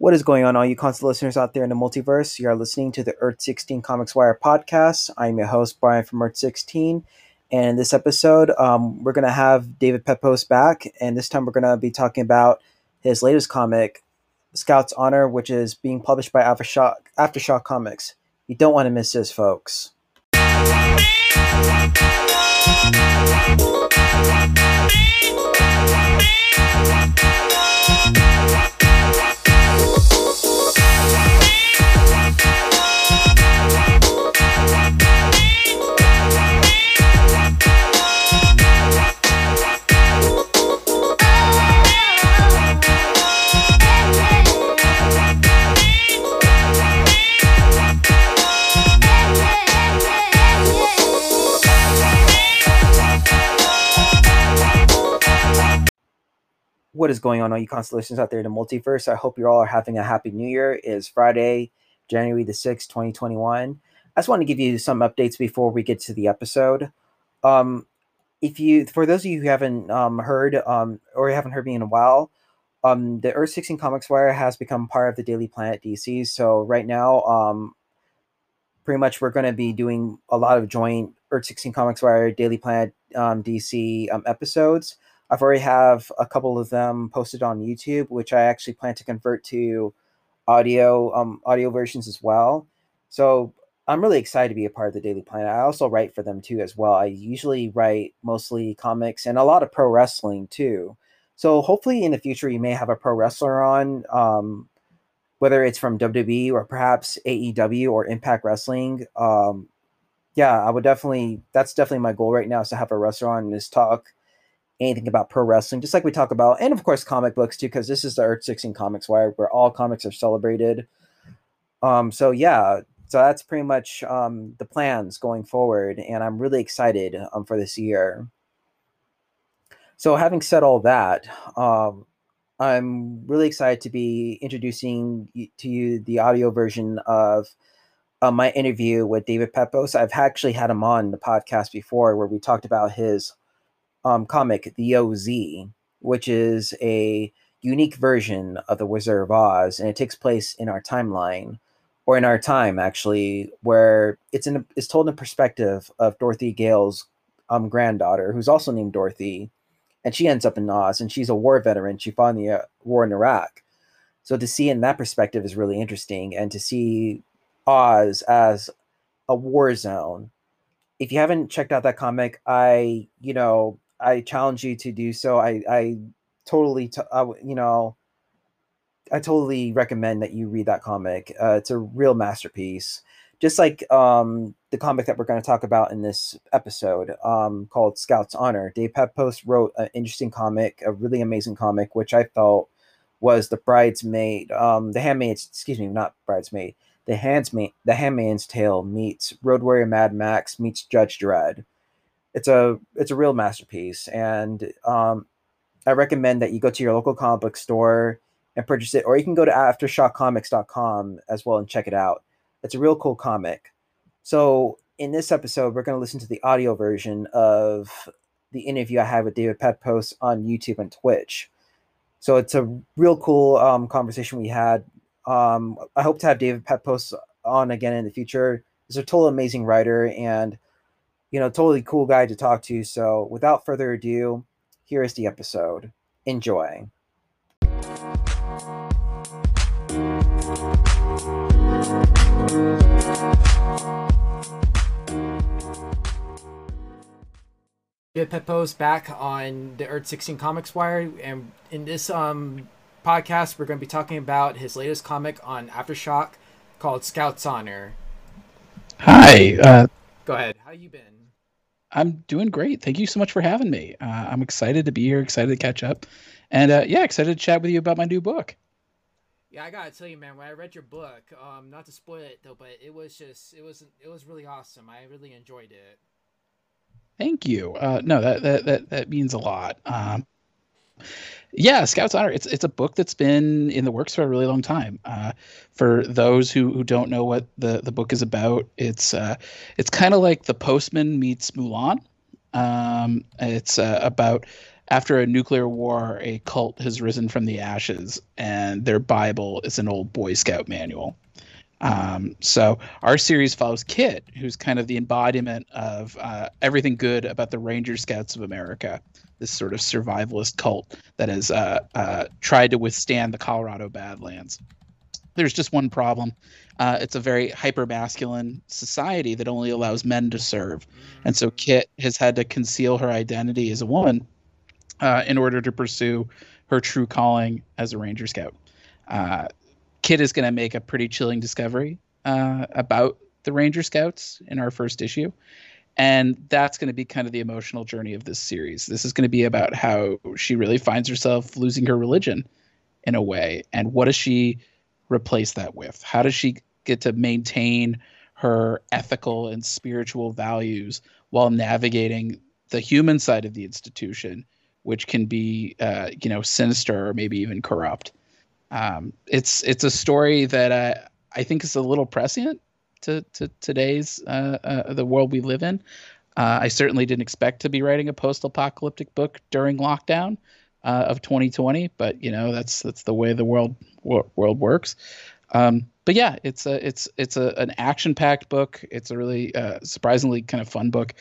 What is going on, all you constant listeners out there in the multiverse? You are listening to the Earth 16 Comics Wire podcast. I'm your host, Brian from Earth 16. And in this episode, um, we're going to have David Pepose back. And this time, we're going to be talking about his latest comic, Scout's Honor, which is being published by Aftershock, Aftershock Comics. You don't want to miss this, folks. What is going on, all you constellations out there in the multiverse? I hope you all are having a happy new year. It is Friday, January the 6th, 2021. I just want to give you some updates before we get to the episode. Um, if you, for those of you who haven't um, heard um, or haven't heard me in a while, um, the Earth 16 Comics Wire has become part of the Daily Planet DC. So right now, um, pretty much we're going to be doing a lot of joint Earth 16 Comics Wire Daily Planet um, DC um, episodes. I've already have a couple of them posted on YouTube, which I actually plan to convert to audio um, audio versions as well. So I'm really excited to be a part of the Daily Planet. I also write for them too as well. I usually write mostly comics and a lot of pro wrestling too. So hopefully in the future you may have a pro wrestler on, um, whether it's from WWE or perhaps AEW or Impact Wrestling. Um, yeah, I would definitely. That's definitely my goal right now is to have a wrestler on and just talk anything about pro wrestling, just like we talk about, and of course comic books too, because this is the Earth 16 Comics Wire where all comics are celebrated. Um, so yeah, so that's pretty much um, the plans going forward, and I'm really excited um, for this year. So having said all that, um, I'm really excited to be introducing to you the audio version of uh, my interview with David Pepose. I've actually had him on the podcast before, where we talked about his um, comic, The OZ, which is a unique version of The Wizard of Oz, and it takes place in our timeline, or in our time actually, where it's in it's told in perspective of Dorothy Gale's um, granddaughter, who's also named Dorothy, and she ends up in Oz, and she's a war veteran. She fought in the uh, war in Iraq, so to see in that perspective is really interesting, and to see Oz as a war zone. If you haven't checked out that comic, I you know I challenge you to do so. I I totally t- I, you know I totally recommend that you read that comic. Uh, it's a real masterpiece. Just like um, the comic that we're going to talk about in this episode, um, called Scout's Honor. Dave Pepose wrote an interesting comic, a really amazing comic, which I felt was the bridesmaid, um, the handmaid's, excuse me, not bridesmaid, the handsmaid, the handmaid's tale meets Road Warrior Mad Max meets Judge Dredd it's a it's a real masterpiece, and um, I recommend that you go to your local comic book store and purchase it, or you can go to aftershockcomics.com as well and check it out. It's a real cool comic. So in this episode, we're going to listen to the audio version of the interview I had with David Pepose on YouTube and Twitch. So it's a real cool um, conversation we had. Um, I hope to have David Pepose on again in the future. He's a total amazing writer, and you know, totally cool guy to talk to. So without further ado, here is the episode. Enjoy. Pepose back on the Earth 16 Comics Wire, and in this um podcast, we're going to be talking about his latest comic on Aftershock called Scout's Honor. Hi. Uh, Go ahead. How you been? I'm doing great. Thank you so much for having me. Uh, I'm excited to be here, excited to catch up, and uh, yeah, excited to chat with you about my new book. Yeah, I gotta tell you, man. When I read your book, um, not to spoil it though, but it was just it was it was really awesome. I really enjoyed it. Thank you. Uh, no, that that that that means a lot. Um, yeah, Scouts Honor. It's it's a book that's been in the works for a really long time. Uh, for those who, who don't know what the, the book is about, it's uh, it's kind of like The Postman meets Mulan. Um, it's uh, about after a nuclear war, a cult has risen from the ashes, and their Bible is an old Boy Scout manual. Um, so our series follows Kit, who's kind of the embodiment of uh, everything good about the Ranger Scouts of America, this sort of survivalist cult that has uh, uh, tried to withstand the Colorado Badlands. There's just one problem. Uh, it's a very hyper masculine society that only allows men to serve. And so Kit has had to conceal her identity as a woman uh, in order to pursue her true calling as a Ranger Scout. Kit is going to make a pretty chilling discovery uh, about the Ranger Scouts in our first issue. And that's going to be kind of the emotional journey of this series. This is going to be about how she really finds herself losing her religion in a way. And what does she replace that with? How does she get to maintain her ethical and spiritual values while navigating the human side of the institution, which can be, uh, you know, sinister or maybe even corrupt? Um, it's it's a story that I I think is a little prescient to to today's uh, uh, the world we live in. Uh, I certainly didn't expect to be writing a post-apocalyptic book during lockdown uh, of 2020, but you know that's that's the way the world world works. Um, but yeah, it's a it's it's a an action-packed book. It's a really uh, surprisingly kind of fun book,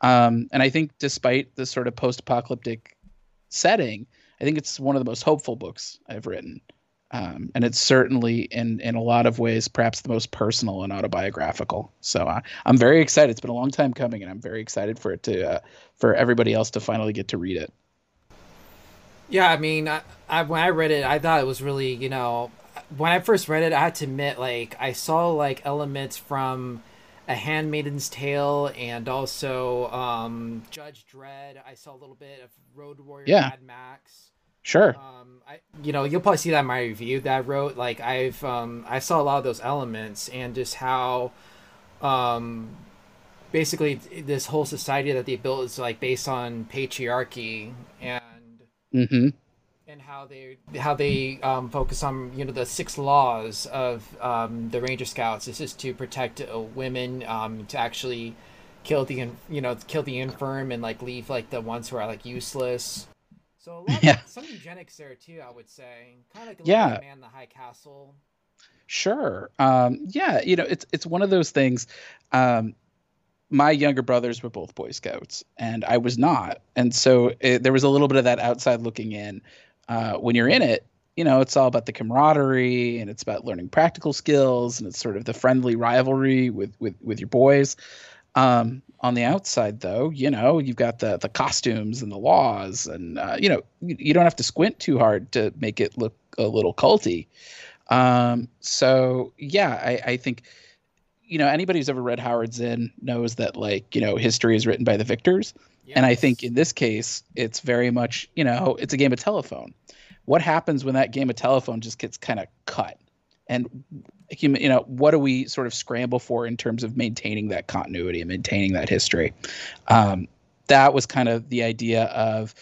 um, and I think despite the sort of post-apocalyptic setting, I think it's one of the most hopeful books I've written. Um, and it's certainly in in a lot of ways perhaps the most personal and autobiographical. So uh, I'm very excited. It's been a long time coming, and I'm very excited for it to uh, for everybody else to finally get to read it. Yeah, I mean, I, I, when I read it, I thought it was really you know when I first read it, I had to admit like I saw like elements from a Handmaiden's Tale and also um, Judge Dredd. I saw a little bit of Road Warrior yeah. Mad Max. Sure. Um, I you know you'll probably see that in my review that I wrote. Like I've um, I saw a lot of those elements and just how, um, basically this whole society that they built is like based on patriarchy and. Mm-hmm. And how they how they um, focus on you know the six laws of um, the Ranger Scouts. This is to protect uh, women, um, to actually kill the you know kill the infirm and like leave like the ones who are like useless so a lot Yeah. of, some eugenics there too, I would say. Kind of like Yeah. Man the High Castle. Sure. Um, yeah, you know, it's it's one of those things. Um, my younger brothers were both Boy Scouts, and I was not, and so it, there was a little bit of that outside looking in. Uh, when you're in it, you know, it's all about the camaraderie, and it's about learning practical skills, and it's sort of the friendly rivalry with with with your boys. Um, on the outside, though, you know, you've got the the costumes and the laws, and uh, you know, you, you don't have to squint too hard to make it look a little culty. Um, so yeah, I, I think you know anybody who's ever read Howard Zinn knows that like you know history is written by the victors, and I think in this case it's very much you know it's a game of telephone. What happens when that game of telephone just gets kind of cut? And you you know what do we sort of scramble for in terms of maintaining that continuity and maintaining that history? Um, that was kind of the idea of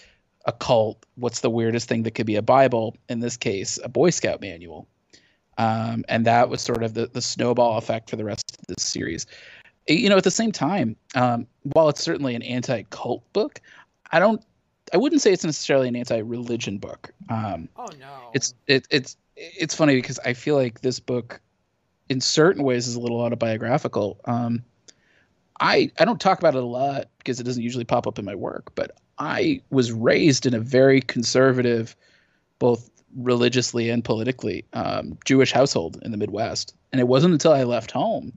a cult. What's the weirdest thing that could be a Bible? In this case, a Boy Scout manual um, and that was sort of the, the snowball effect for the rest of this series. You know, at the same time, um, while it's certainly an anti-cult book, I don't, I wouldn't say it's necessarily an anti-religion book. Um, Oh no. it's it, it's it's funny because I feel like this book, in certain ways, is a little autobiographical. Um, I I don't talk about it a lot because it doesn't usually pop up in my work, but I was raised in a very conservative, both religiously and politically, um, Jewish household in the Midwest, and it wasn't until I left home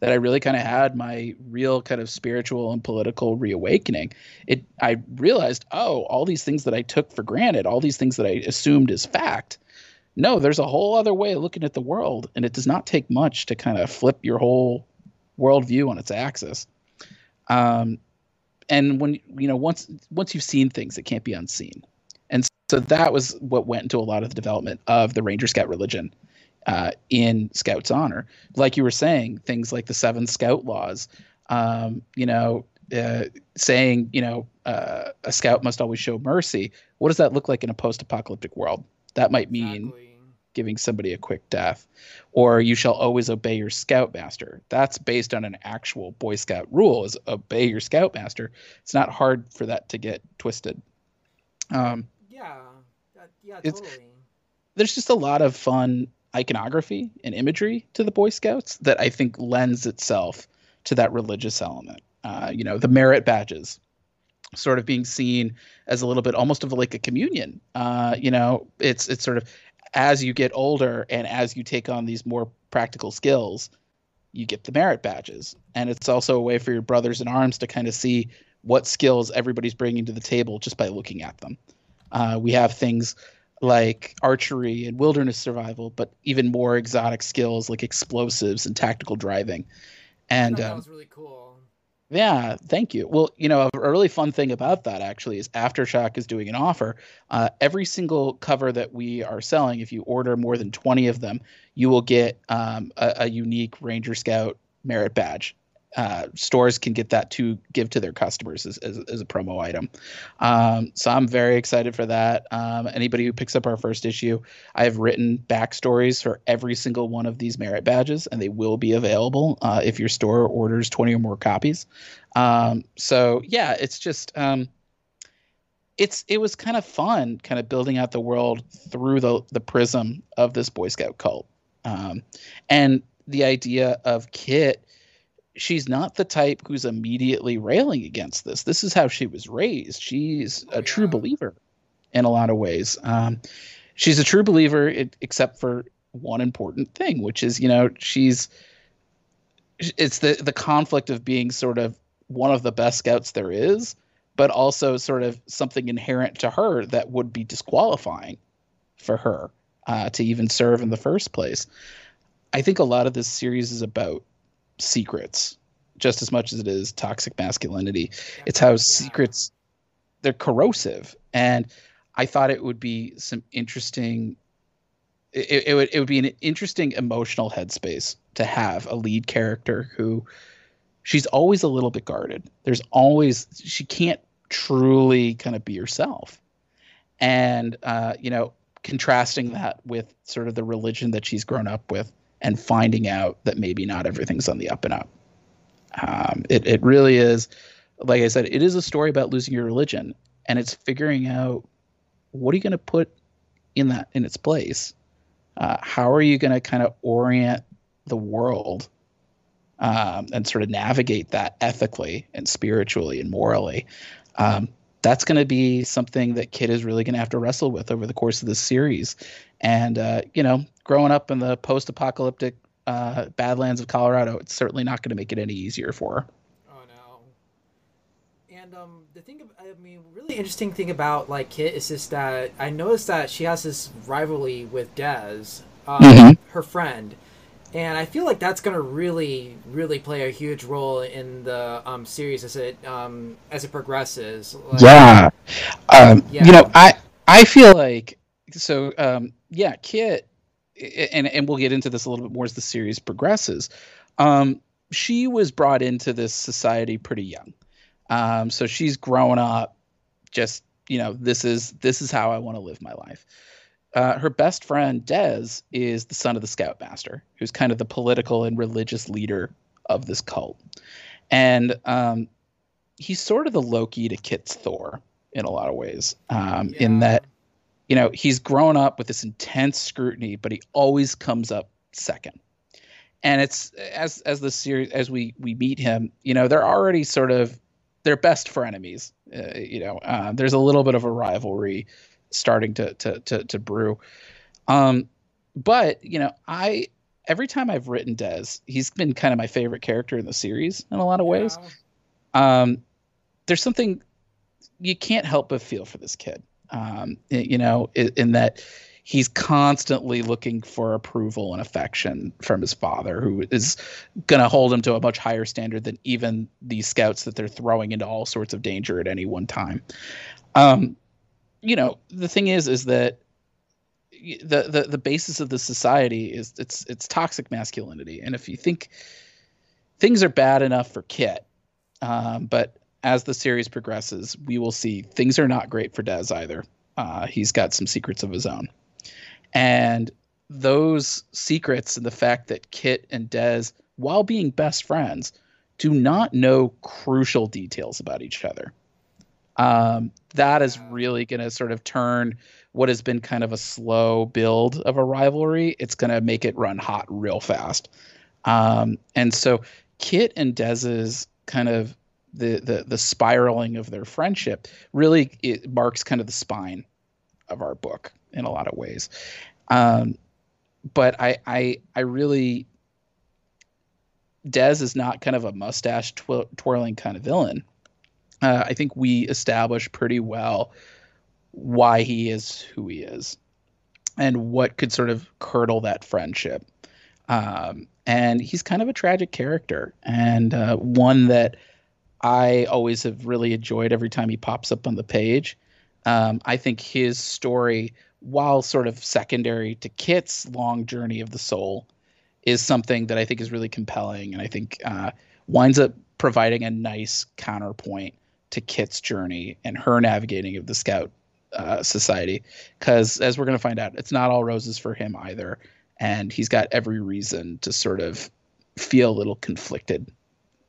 that I really kind of had my real kind of spiritual and political reawakening. It I realized, oh, all these things that I took for granted, all these things that I assumed as fact. No, there's a whole other way of looking at the world, and it does not take much to kind of flip your whole worldview on its axis. Um, and when you know once once you've seen things, it can't be unseen. And so that was what went into a lot of the development of the Ranger Scout religion uh, in Scouts honor. Like you were saying, things like the seven Scout laws. Um, you know, uh, saying you know uh, a Scout must always show mercy. What does that look like in a post-apocalyptic world? That might mean Exactly. giving somebody a quick death, or you shall always obey your scoutmaster. That's based on an actual Boy Scout rule: is obey your scoutmaster. It's not hard for that to get twisted. Um, yeah, yeah, totally. there's just a lot of fun iconography and imagery to the Boy Scouts that I think lends itself to that religious element. Uh, you know, the merit badges sort of being seen as a little bit almost of like a communion. Uh, you know, it's it's sort of as you get older and as you take on these more practical skills, you get the merit badges, and it's also a way for your brothers in arms to kind of see what skills everybody's bringing to the table just by looking at them. Uh, we have things like archery and wilderness survival, but even more exotic skills like explosives and tactical driving. And thought that um, was really cool. Yeah, thank you. Well, you know, a, really fun thing about that actually is Aftershock is doing an offer. Uh, every single cover that we are selling, if you order more than 20 of them, you will get um, a, a unique Ranger Scout merit badge. Uh, stores can get that to give to their customers as, as, as a promo item. Um, so I'm very excited for that. Um, anybody who picks up our first issue, I have written backstories for every single one of these merit badges, and they will be available uh, if your store orders 20 or more copies. Um, so yeah, it's just um, it's it was kind of fun, kind of building out the world through the the prism of this Boy Scout cult, um, and the idea of Kit. She's not the type who's immediately railing against this. This is how she was raised. She's Oh, a true believer in a lot of ways. Um, she's a true believer, it, except for one important thing, which is you know she's it's the the conflict of being sort of one of the best scouts there is, but also sort of something inherent to her that would be disqualifying for her uh, to even serve in the first place. I think a lot of this series is about secrets just as much as it is toxic masculinity. It's how Yeah. secrets they're corrosive, and I thought it would be some interesting. It, it would it would be an interesting emotional headspace to have a lead character who she's always a little bit guarded. There's always she can't truly kind of be herself, and uh, you know, contrasting that with sort of the religion that she's grown up with, and finding out that maybe not everything's on the up and up. Um, it it really is, like I said, it is a story about losing your religion, and it's figuring out what are you going to put in that in its place. Uh, how are you going to kind of orient the world um, and sort of navigate that ethically and spiritually and morally? Um, that's going to be something that Kit is really going to have to wrestle with over the course of this series. And uh, you know, growing up in the post-apocalyptic uh, Badlands of Colorado, it's certainly not going to make it any easier for her. Oh no. And um, the thing, I mean, really interesting thing about like Kit is just that I noticed that she has this rivalry with Dez, um, Mhm. her friend, and I feel like that's gonna really, really play a huge role in the um series as it um as it progresses. Like, yeah. Um, Yeah. You know, I I feel like so. Um, yeah, Kit, and and we'll get into this a little bit more as the series progresses. Um, she was brought into this society pretty young, um, so she's grown up. Just you know, this is this is how I want to live my life. Uh, her best friend Dez is the son of the scoutmaster, who's kind of the political and religious leader of this cult, and um, he's sort of the Loki to Kit's Thor in a lot of ways. Um, In that, you know, he's grown up with this intense scrutiny, but he always comes up second. And it's as as the series as we we meet him, you know, they're already sort of they're best frenemies. Uh, you know, uh, there's a little bit of a rivalry starting to to to, to brew. Um, but you know, I every time I've written Dez, he's been kind of my favorite character in the series in a lot of ways yeah. um, there's something you can't help but feel for this kid. Um, you know, in, in that he's constantly looking for approval and affection from his father, who is going to hold him to a much higher standard than even these scouts that they're throwing into all sorts of danger at any one time. Um, you know, the thing is, is that the, the the basis of the society is it's it's toxic masculinity, and if you think things are bad enough for Kit, um, but as the series progresses, we will see things are not great for Dez either. Uh, he's got some secrets of his own. And those secrets and the fact that Kit and Dez, while being best friends, do not know crucial details about each other. Um, that is really going to sort of turn what has been kind of a slow build of a rivalry. It's going to make it run hot real fast. Um, and so Kit and Dez's kind of the, the the spiraling of their friendship really it marks kind of the spine of our book in a lot of ways. Um, but I, I I really Dez is not kind of a mustache twir- twirling kind of villain. Uh, I think we established pretty well why he is who he is and what could sort of curdle that friendship. Um, and he's kind of a tragic character and uh, one that I always have really enjoyed every time he pops up on the page. Um, I think his story, while sort of secondary to Kit's long journey of the soul, is something that I think is really compelling, and I think uh, winds up providing a nice counterpoint to Kit's journey and her navigating of the Scout uh, Society. Because as we're going to find out, it's not all roses for him either, and he's got every reason to sort of feel a little conflicted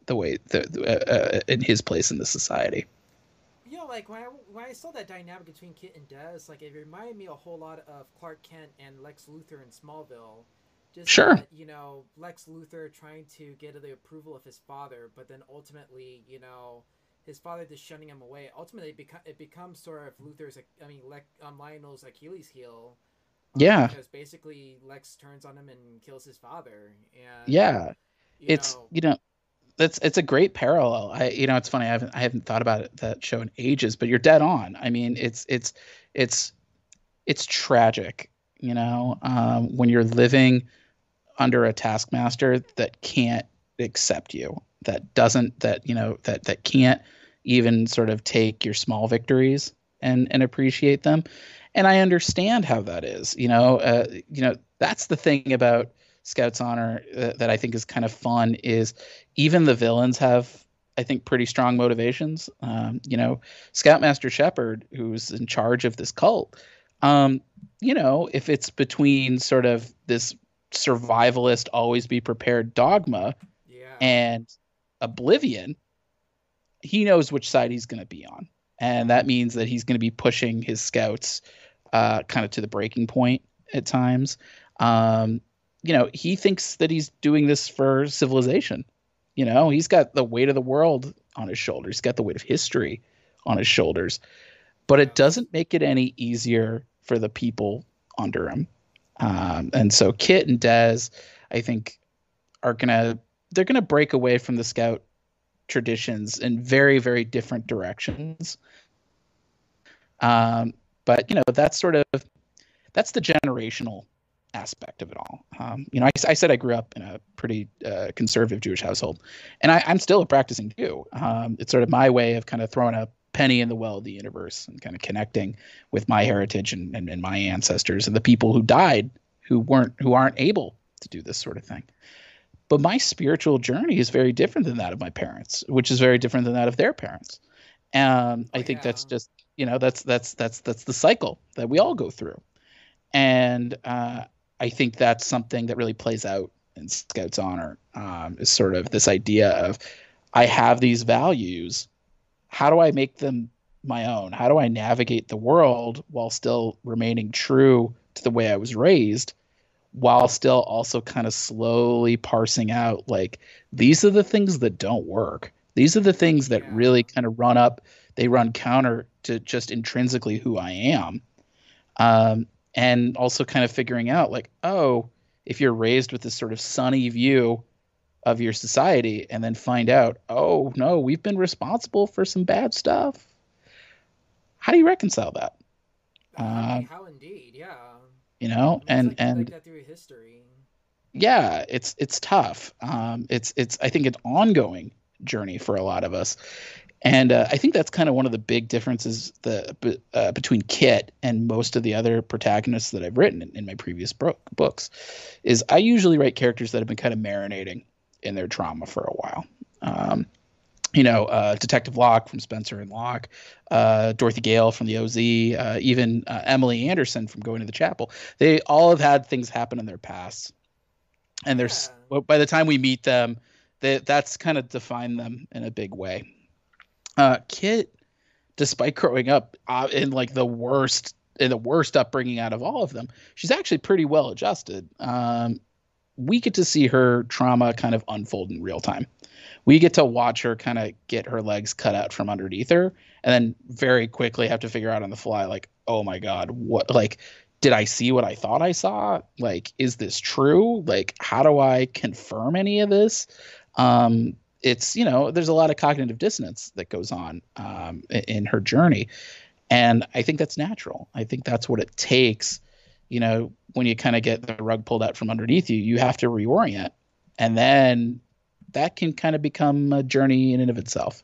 the way the, uh, uh, in his place in the society. You know, like when I when I saw that dynamic between Kit and Dez, like it reminded me a whole lot of Clark Kent and Lex Luthor in Smallville. Just sure. That, you know, Lex Luthor trying to get the approval of his father, but then ultimately, you know, his father just shunning him away. Ultimately, it, beco- it becomes sort of Luthor's, I mean, Le- um, Lionel's Achilles heel. Um, yeah. Because basically, Lex turns on him and kills his father. And yeah, it's know, you know that's it's a great parallel. I you know it's funny I haven't I haven't thought about it, that show in ages, but you're dead on. I mean it's it's it's it's tragic, you know, um, when you're living under a taskmaster that can't accept you, that doesn't that you know that that can't even sort of take your small victories and and appreciate them. And I understand how that is. You know, uh, you know that's the thing about Scouts Honor uh, that I think is kind of fun is even the villains have I think pretty strong motivations. Um, you know, Scoutmaster Shepard, who's in charge of this cult, um, you know, if it's between sort of this survivalist, always be prepared dogma yeah. and oblivion, he knows which side he's going to be on. And that means that he's going to be pushing his scouts uh, kind of to the breaking point at times. Um, you know, he thinks that he's doing this for civilization. You know, he's got the weight of the world on his shoulders. He's got the weight of history on his shoulders. But it doesn't make it any easier for the people under him. Um, and so Kit and Dez, I think, are gonna they're gonna break away from the scout traditions in very, very different directions. Um, but you know, that's sort of that's the generational aspect of it all. Um, you know, I, I, said I grew up in a pretty uh, conservative Jewish household, and I, am still a practicing Jew. Um, it's sort of my way of kind of throwing a penny in the well of the universe and kind of connecting with my heritage and, and, and my ancestors and the people who died who weren't who aren't able to do this sort of thing. But my spiritual journey is very different than that of my parents, which is very different than that of their parents. And I think yeah. that's just you know that's that's that's that's the cycle that we all go through and uh, I think that's something that really plays out in Scouts Honor um, is sort of this idea of I have these values. How do I make them my own? How do I navigate the world while still remaining true to the way I was raised, while still also kind of slowly parsing out like these are the things that don't work. These are the things that yeah. really kind of run up. They run counter to just intrinsically who I am. Um, and also kind of figuring out like oh if you're raised with this sort of sunny view of your society and then find out oh no we've been responsible for some bad stuff. How do you reconcile that? Uh, how indeed yeah. you know and like, and like through history. Yeah it's it's tough. Um it's it's i think an ongoing journey for a lot of us and uh, I think that's kind of one of the big differences the, uh, between Kit and most of the other protagonists that I've written in, in my previous bro- books, is I usually write characters that have been kind of marinating in their trauma for a while. Um, you know, uh, Detective Locke from Spencer and Locke, uh, Dorothy Gale from the OZ, uh, even uh, Emily Anderson from Going to the Chapel. They all have had things happen in their past, and there's yeah. by the time we meet them, they, that's kind of defined them in a big way. Uh, Kit despite growing up uh, in like the worst in the worst upbringing out of all of them, she's actually pretty well adjusted. Um, we get to see her trauma kind of unfold in real time. We get to watch her kind of get her legs cut out from underneath her, and then very quickly have to figure out on the fly, like, oh my god, what? Like, did I see what I thought I saw? Like, is this true? Like, how do I confirm any of this? Um, it's you know there's a lot of cognitive dissonance that goes on um, in her journey. And i think that's natural. I think that's what it takes. You know when you kind of get the rug pulled out from underneath you you have to reorient. And then that can kind of become a journey in and of itself.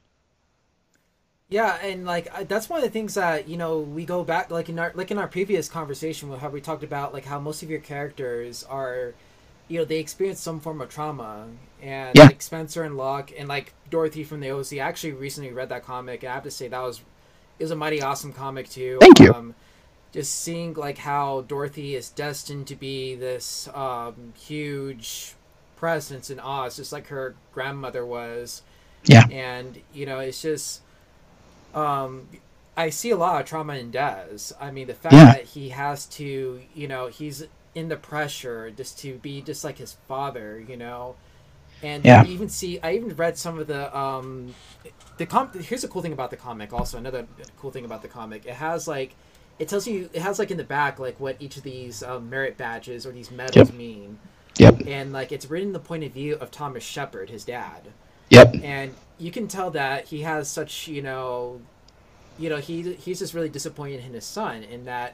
Yeah and like that's one of the things that you know we go back like in our like in our previous conversation with how we talked about like how most of your characters are you know they experience some form of trauma and yeah. like Spencer and Locke and like Dorothy from the OZ. I actually recently read that comic, and I have to say that was it was a mighty awesome comic too. Thank you. Um, just seeing like how Dorothy is destined to be this um, huge presence in Oz, just like her grandmother was. Yeah. And you know, it's just um, I see a lot of trauma in Dez. I mean, the fact yeah. that he has to, you know, he's in the pressure just to be just like his father, you know? And yeah. you even see I even read some of the um the com here's a cool thing about the comic also another cool thing about the comic. It has like it tells you it has like in the back like what each of these um, merit badges or these medals yep. mean. Yep. And like it's written the point of view of Thomas Shepard his dad. Yep. And you can tell that he has such you know you know he he's just really disappointed in his son in that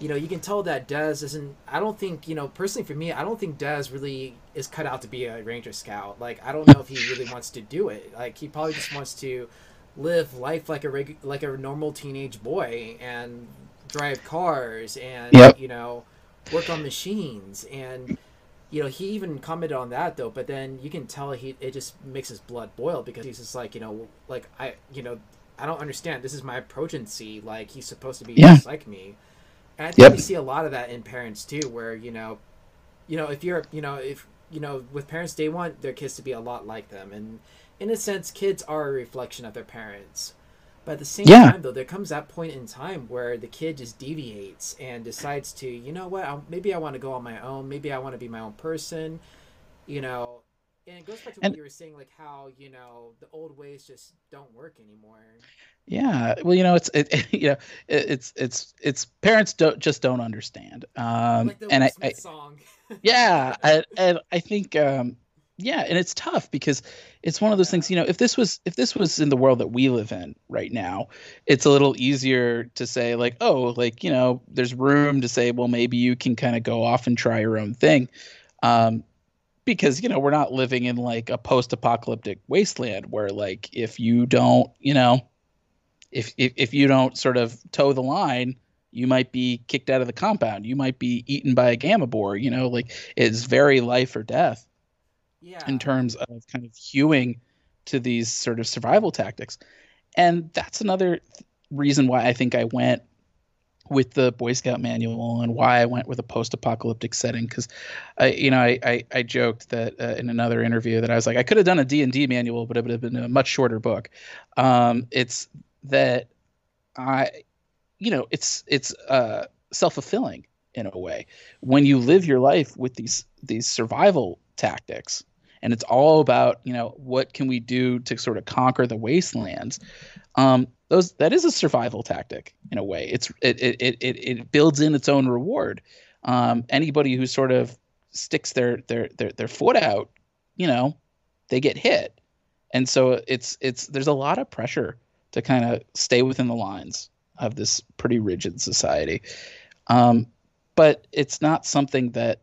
you know, you can tell that Dez isn't. I don't think, you know, personally for me, I don't think Dez really is cut out to be a Ranger Scout. Like, I don't know if he really wants to do it. Like, he probably just wants to live life like a reg- like a normal teenage boy and drive cars and yep. you know work on machines and you know he even commented on that though but then you can tell he it just makes his blood boil because he's just like you know like i you know i don't understand this is my progeny like he's supposed to be yeah. just like me and I think yep. we see a lot of that in parents too, where you know, you know, if you're, you know, if you know, with parents, they want their kids to be a lot like them, and in a sense, kids are a reflection of their parents. But at the same yeah. time, though, there comes that point in time where the kid just deviates and decides to, you know what, I'll, maybe I want to go on my own. Maybe I want to be my own person. You know, and it goes back to and, what you were saying, like how you know the old ways just don't work anymore. Yeah, well, you know, it's it, you know, it, it's it's it's parents don't just don't understand. Um, like and I, I yeah, I, and I think um, yeah, and it's tough because it's one of those yeah. things. You know, if this was if this was in the world that we live in right now, it's a little easier to say like, oh, like you know, there's room to say, well, maybe you can kind of go off and try your own thing. Um, because you know we're not living in like a post-apocalyptic wasteland where like if you don't you know if, if if you don't sort of toe the line, you might be kicked out of the compound. You might be eaten by a gamma boar. You know, like it's very life or death. Yeah. In terms of kind of hewing to these sort of survival tactics, and that's another th- reason why I think I went with the Boy Scout manual and why I went with a post-apocalyptic setting because I you know I I, I joked that uh, in another interview that I was like I could have done a D&D manual but it would have been a much shorter book. Um, it's that I, you know, it's it's uh, self fulfilling in a way when you live your life with these these survival tactics and it's all about you know what can we do to sort of conquer the wastelands um those that is a survival tactic in a way it's it it it, it builds in its own reward um anybody who sort of sticks their their their, their foot out you know they get hit and so it's it's there's a lot of pressure to kind of stay within the lines of this pretty rigid society. Um, but it's not something that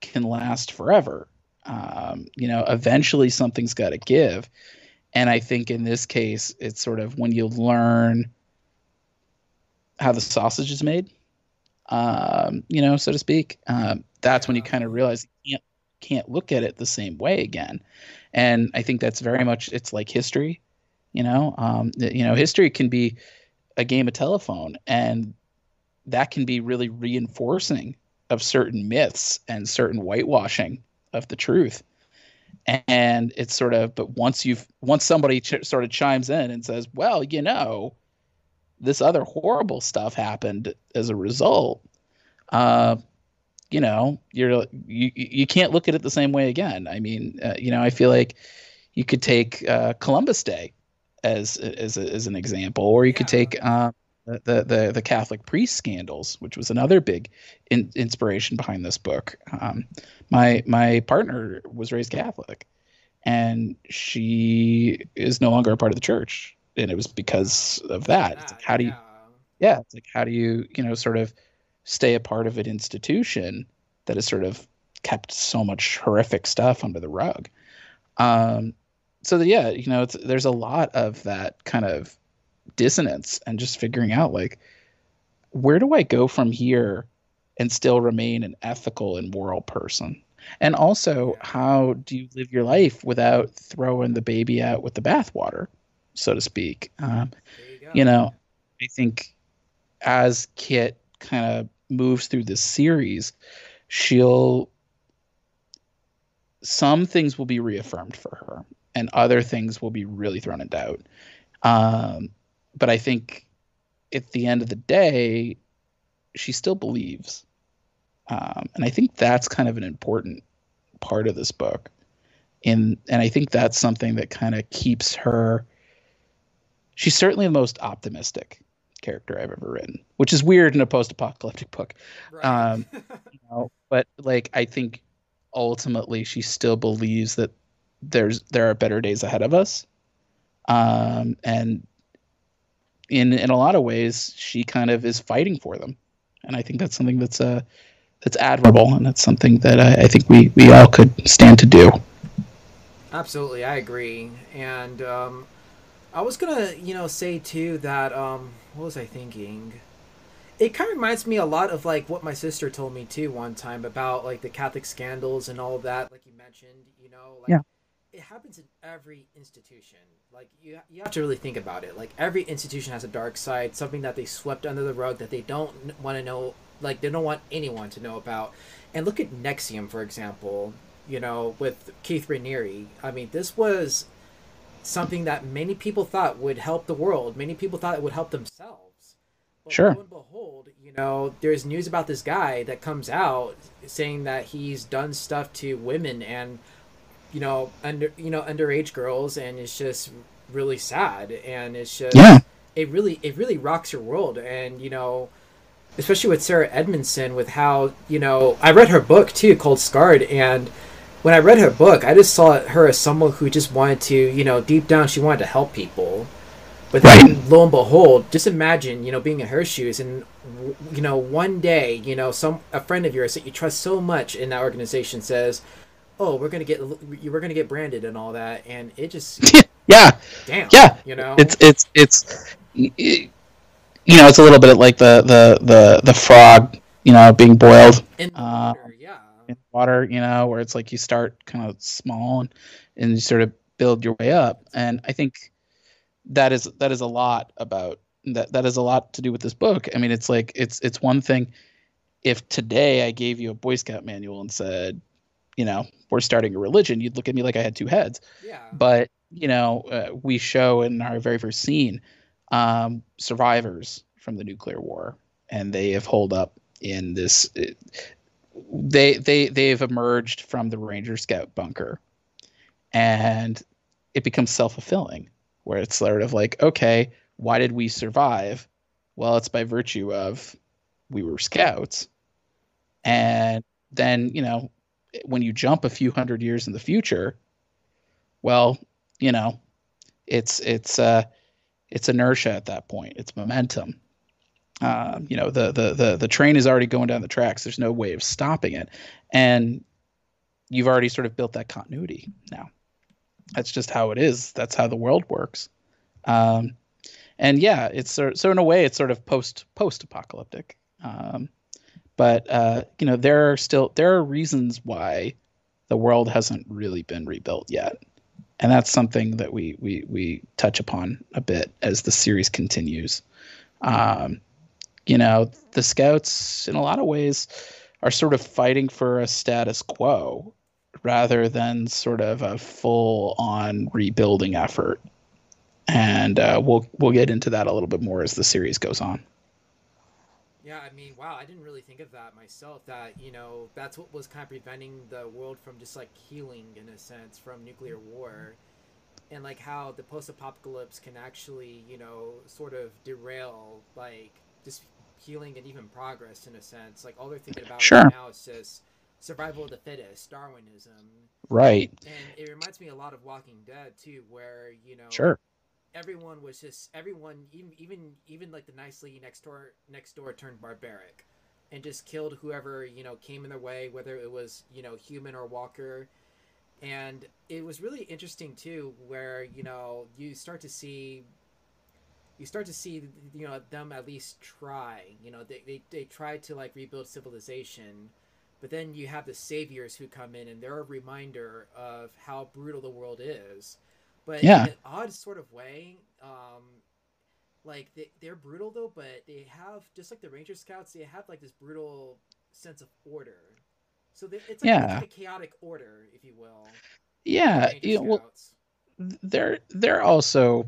can last forever. Um, you know, eventually something's got to give. And I think in this case, it's sort of when you learn how the sausage is made, um, you know, so to speak, um, that's when you kind of realize you can't, can't look at it the same way again. And I think that's very much, it's like history. You know, um, you know, history can be a game of telephone, and that can be really reinforcing of certain myths and certain whitewashing of the truth. And it's sort of, but once you've once somebody ch- sort of chimes in and says, "Well, you know," this other horrible stuff happened as a result, uh, you know, you're you you can't look at it the same way again. I mean, uh, you know, I feel like you could take uh, Columbus Day as as as an example, or you yeah. could take uh, the, the the Catholic priest scandals, which was another big in, inspiration behind this book. Um, my my partner was raised Catholic, and she is no longer a part of the church, and it was because of that. It's like how do you, yeah, it's like how do you you know sort of stay a part of an institution that has sort of kept so much horrific stuff under the rug. Um, so the, yeah, you know, there's a lot of that kind of dissonance and just figuring out like where do I go from here and still remain an ethical and moral person? And also, how do you live your life without throwing the baby out with the bathwater, so to speak? Um, you, you know, I think as Kit kind of moves through this series, she'll some things will be reaffirmed for her, and other things will be really thrown in doubt. Um, but I think at the end of the day, she still believes. Um, and I think that's kind of an important part of this book. In, and I think that's something that kind of keeps her. She's certainly the most optimistic character I've ever written, which is weird in a post-apocalyptic book. Right. Um, you know, but like I think ultimately she still believes that there's there are better days ahead of us. Um, and in in a lot of ways she kind of is fighting for them. And i think that's something that's uh that's admirable and that's something that I, I think we we all could stand to do. Absolutely. I agree. And um i was gonna you know say too that um what was i thinking? It kind of reminds me a lot of like what my sister told me too one time about like the catholic scandals and all of that like you mentioned you know like yeah. it happens in every institution. Like you, you have to really think about it. Like every institution has a dark side, something that they swept under the rug that they don't want to know. Like they don't want anyone to know about. And look at NXIVM, for example. You know, with Keith Raniere. I mean, this was something that many people thought would help the world. Many people thought it would help themselves. But sure. Lo and behold, you know, there's news about this guy that comes out saying that he's done stuff to women and you know under you know underage girls and it's just really sad and it's just yeah. it really it really rocks your world and you know especially with Sarah Edmondson with how you know I read her book too called Scarred and when I read her book I just saw her as someone who just wanted to you know deep down she wanted to help people but then right. lo and behold just imagine you know being in her shoes and you know one day you know some a friend of yours that you trust so much in that organization says oh, we're gonna get we're gonna get branded and all that, and it just yeah, damn, yeah, you know, it's it's it's it, you know, it's a little bit like the the the the frog, you know, being boiled. In uh, water, yeah, in water, you know, where it's like you start kind of small and and you sort of build your way up, and I think that is that is a lot about that that is a lot to do with this book. I mean, it's like it's it's one thing if today I gave you a Boy Scout manual and said, you know, we're starting a religion, you'd look at me like I had two heads. Yeah. But, you know, uh, we show in our very first scene um, survivors from the nuclear war, and they have holed up in this. Uh, they they they've emerged from the Ranger Scout bunker, and it becomes self fulfilling, where it's sort of like, okay, why did we survive? Well, it's by virtue of we were scouts, and then you know when you jump a few hundred years in the future, well, you know, it's it's uh, it's inertia at that point. It's momentum. Um, you know, the, the the the train is already going down the tracks. There's no way of stopping it, and you've already sort of built that continuity now. That's just how it is. That's how the world works. Um, and yeah, it's so in a way, it's sort of post post apocalyptic. Um, but uh, you know, there are still there are reasons why the world hasn't really been rebuilt yet, and that's something that we we we touch upon a bit as the series continues. Um, you know, the scouts in a lot of ways are sort of fighting for a status quo rather than sort of a full on rebuilding effort. and uh, we'll we'll get into that a little bit more as the series goes on. Yeah, I mean, wow, I didn't really think of that myself. That you know, that's what was kind of preventing the world from just like healing in a sense from nuclear mm-hmm. war, and like how the post-apocalypse can actually, you know, sort of derail like just healing and even progress in a sense. Like all they're thinking about Sure. right now is just survival of the fittest, Darwinism, Right. and it reminds me a lot of Walking Dead too, where you know, Sure. Everyone was just everyone even even even like the nice lady next door next door turned barbaric and just killed whoever you know came in their way whether it was you know human or walker. And it was really interesting too where you know you start to see you start to see you know them at least try you know they, they, they try to like rebuild civilization but then you have the saviors who come in and they're a reminder of how brutal the world is but Yeah. in an odd sort of way um like they, they're brutal though but they have just like the ranger scouts they have like this brutal sense of order so they, it's, like, Yeah. it's like a chaotic order if you will Yeah. You know, well, they're they're also,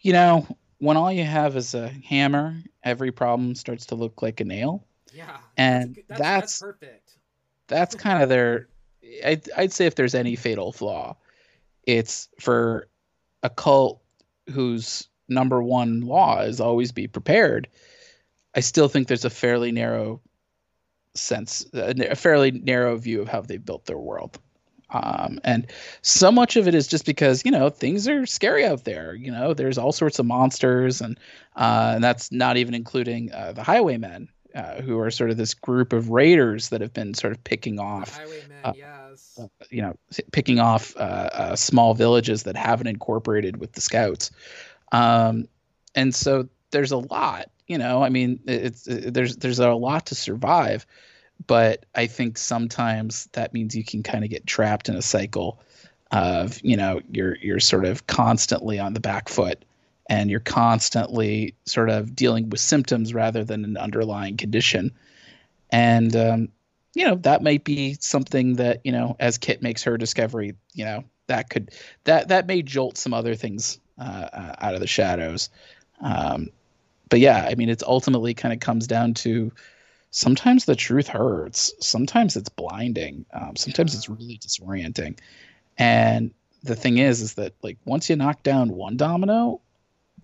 you know, when all you have is a hammer, every problem starts to look like a nail. yeah and that's, that's, that's- that's perfect That's kind of their. I'd, I'd say if there's any fatal flaw, it's for a cult whose number one law is always be prepared. I still think there's a fairly narrow sense, a fairly narrow view of how they built their world. Um, and so much of it is just because you know things are scary out there. You know, there's all sorts of monsters, and uh, and that's not even including uh, the Highwaymen, uh, who are sort of this group of raiders that have been sort of picking The off highwaymen uh, yes you know, picking off uh, uh, small villages that haven't incorporated with the scouts. Um, and so there's a lot, you know, I mean, it's it, there's there's a lot to survive, but I think sometimes that means you can kind of get trapped in a cycle of, you know, you're you're sort of constantly on the back foot and you're constantly sort of dealing with symptoms rather than an underlying condition. And um, you know that might be something that you know as kit makes her discovery you know that could that that may jolt some other things uh, uh, out of the shadows. Um, but yeah i mean it's ultimately kind of comes down to sometimes the truth hurts. Sometimes it's blinding. Um, sometimes it's really disorienting. And the thing is is that like once you knock down one domino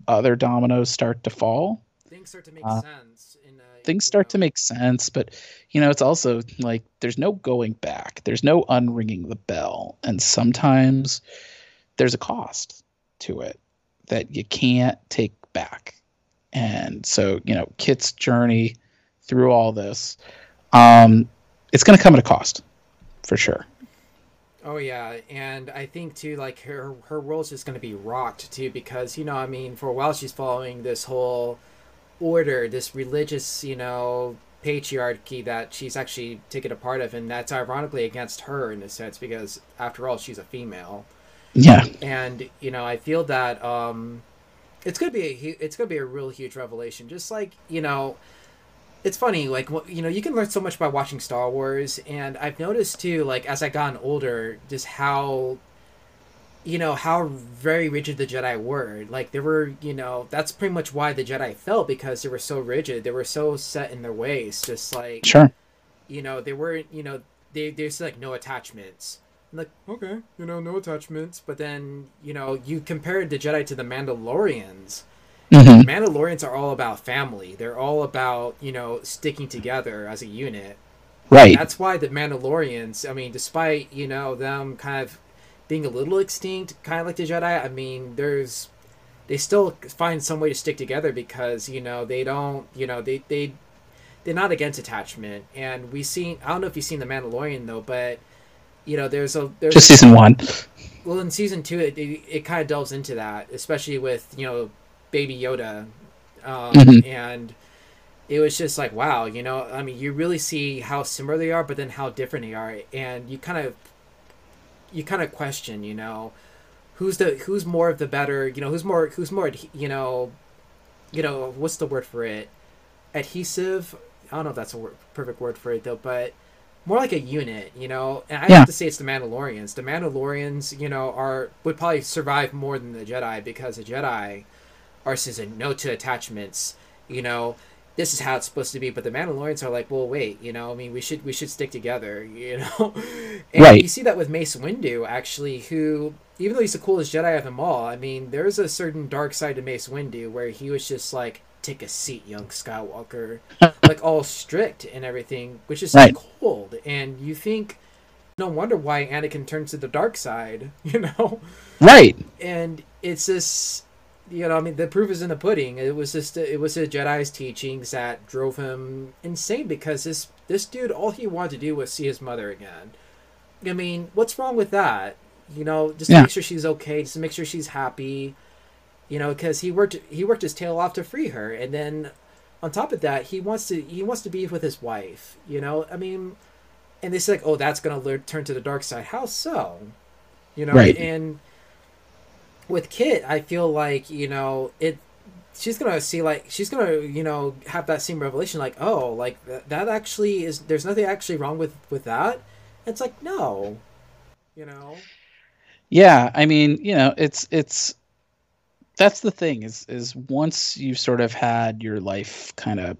other dominoes start to fall. Things start to make uh, sense in a, things start to make sense but you know it's also like there's no going back. There's no unringing the bell. And sometimes there's a cost to it that you can't take back. And so you know kit's journey through all this um it's going to come at a cost for sure. Oh yeah, and I think too, like her her world's just gonna be rocked too, because you know, I mean, for a while she's following this whole order, this religious, you know, patriarchy that she's actually taken a part of, and that's ironically against her in a sense, because after all, she's a female, yeah and you know, I feel that um, it's gonna be a it's gonna be a real huge revelation, just like you know. It's funny, like you know, you can learn so much by watching Star Wars, and I've noticed too, like as I gotten older, just how, you know, how very rigid the Jedi were. Like there were, you know, that's pretty much why the Jedi fell because they were so rigid. They were so set in their ways. Just like sure you know, they weren't, you know, they there's like no attachments. I'm like, okay, you know, no attachments. But then, you know, you compared the Jedi to the Mandalorians. hmm Mandalorians are all about family. They're all about, you know, sticking together as a unit. right That's why the Mandalorians, I mean, despite, you know, them kind of being a little extinct, kind of like the Jedi, I mean, there's they still find some way to stick together because, you know, they don't, you know, they they they're not against attachment. And we seen I don't know if you've seen the Mandalorian though, but you know, there's a there's just season one well in season two it, it, it kind of delves into that especially with you know baby yoda um, Mhm. and it was just like wow you know i mean you really see how similar they are but then how different they are and you kind of you kind of question you know who's the who's more of the better you know who's more who's more you know you know what's the word for it adhesive i don't know if that's a word, perfect word for it though but more like a unit, you know. And I Yeah. have to say it's the Mandalorians. The Mandalorians, you know, are would probably survive more than the Jedi because the Jedi are says a no to attachments. You know, this is how it's supposed to be. But the Mandalorians are like, well, wait, you know, I mean, we should we should stick together, you know. And Right. You see that with Mace Windu, actually, who even though he's the coolest Jedi of them all, I mean, there's a certain dark side to Mace Windu where he was just like, take a seat, young Skywalker, like all strict and everything, which is Right. cold. And you think, no wonder why Anakin turns to the dark side, you know? Right. and it's this you know i mean the proof is in the pudding. It was just it was a jedi's teachings that drove him insane because this this dude all he wanted to do was see his mother again. I mean what's wrong with that? You know just to Yeah. make sure she's okay just to make sure she's happy you know because he worked he worked his tail off to free her. And then on top of that he wants to he wants to be with his wife you know? I mean and it's like oh that's gonna turn to the dark side. How so? You know Right. and with Kit, I feel like you know it. She's gonna see like she's gonna you know have that same revelation like oh like th- that actually is there's nothing actually wrong with with that. It's like no, you know. Yeah, I mean, you know, it's it's that's the thing is is once you've sort of had your life kind of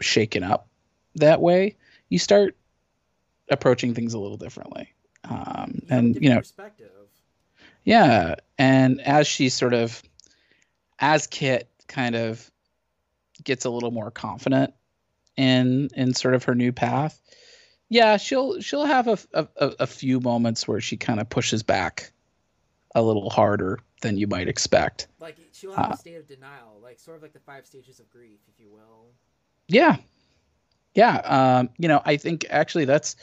shaken up that way, you start approaching things a little differently. Um, You and you know, perspective. Yeah, and as she sort of as Kit kind of gets a little more confident in in sort of her new path, yeah, she'll she'll have a a, a- few moments where she kind of pushes back a little harder than you might expect. Like she'll have Uh, a state of denial, like sort of like the five stages of grief, if you will. Yeah. Yeah, um, you know, I think actually that's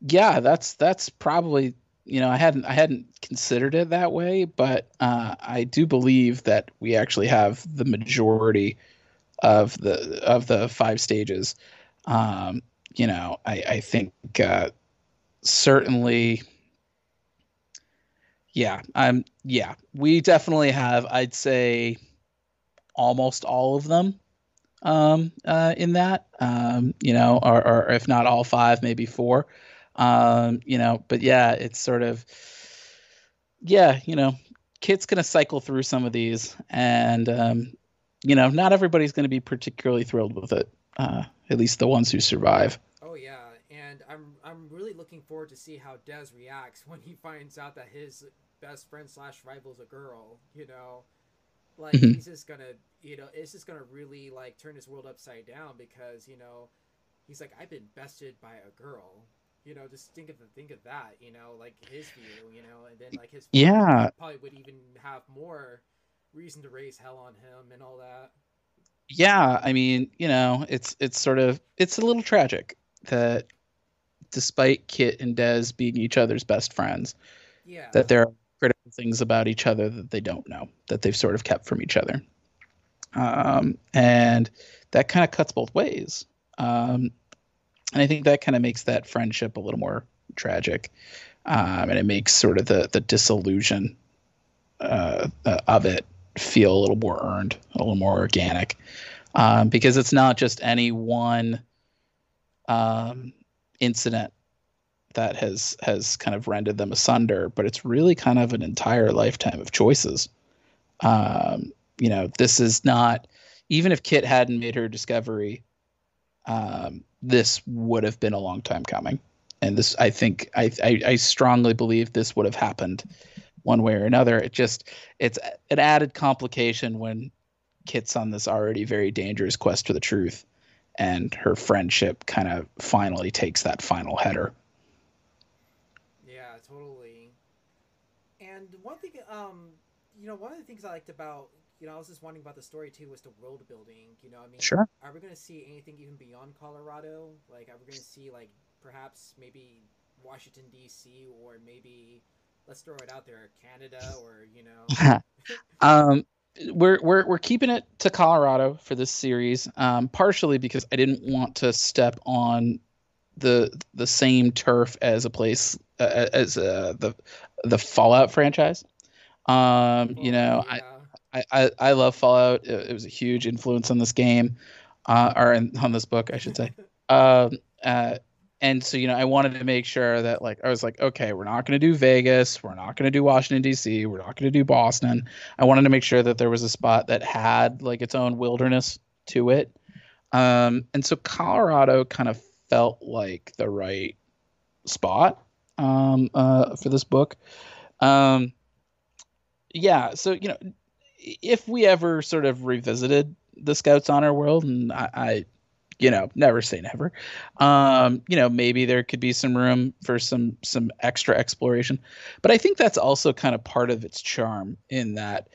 yeah, that's that's probably you know, I hadn't I hadn't considered it that way, but uh, I do believe that we actually have the majority of the of the five stages. Um, you know, I I think uh, certainly yeah, I'm yeah, we definitely have I'd say almost all of them um, uh, in that, um, you know, or, or if not all five, maybe four, um, you know, but yeah, it's sort of, yeah, you know, Kit's to cycle through some of these and, um, you know, not everybody's to be particularly thrilled with it. Uh, at least the ones who survive. Oh yeah, and I'm I'm really looking forward to see how Des reacts when he finds out that his best friend slash rival is a girl. You know, like Mhm. he's just gonna, you know, it's just gonna really like turn his world upside down because you know, he's like I've been bested by a girl. You know, just think of the think of that. You know, like his view. You know, and then like his Yeah. probably would even have more reason to raise hell on him and all that. Yeah, I mean, you know, it's it's sort of it's a little tragic that despite Kit and Des being each other's best friends, Yeah. that there are critical things about each other that they don't know that they've sort of kept from each other um, and that kind of cuts both ways um, and i think that kind of makes that friendship a little more tragic um, and it makes sort of the the disillusion uh, uh, of it feel a little more earned a little more organic um, because it's not just any one um, incident that has has kind of rendered them asunder, but it's really kind of an entire lifetime of choices. Um, you know, this is not even if Kit hadn't made her discovery, um, this would have been a long time coming. And this, I think, I, I, I strongly believe this would have happened one way or another. It just, it's an added complication when Kit's on this already very dangerous quest for the truth, and her friendship kind of finally takes that final header. Yeah, totally. And one thing, um, you know, one of the things I liked about, you know, I was just wondering about the story too was the world building. You know, I mean, Sure. are we going to see anything even beyond Colorado? Like, are we going to see like perhaps maybe Washington D.C. or maybe let's throw it out there, Canada or you know, um, we're we're we're keeping it to Colorado for this series, um, partially because I didn't want to step on the the same turf as a place uh, as uh, the the Fallout franchise. Um, you know, yeah. I, I I love Fallout. It, it was a huge influence on this game, uh, or in, on this book, I should say. Um, uh, and so you know i wanted to make sure that like i was like okay we're not going to do vegas we're not going to do washington d.c we're not going to do boston i wanted to make sure that there was a spot that had like its own wilderness to it um, and so colorado kind of felt like the right spot um, uh, for this book um, yeah so you know if we ever sort of revisited the scouts honor world and I, I you know, never say never. Um, you know, maybe there could be some room for some some extra exploration, but I think that's also kind of part of its charm in that,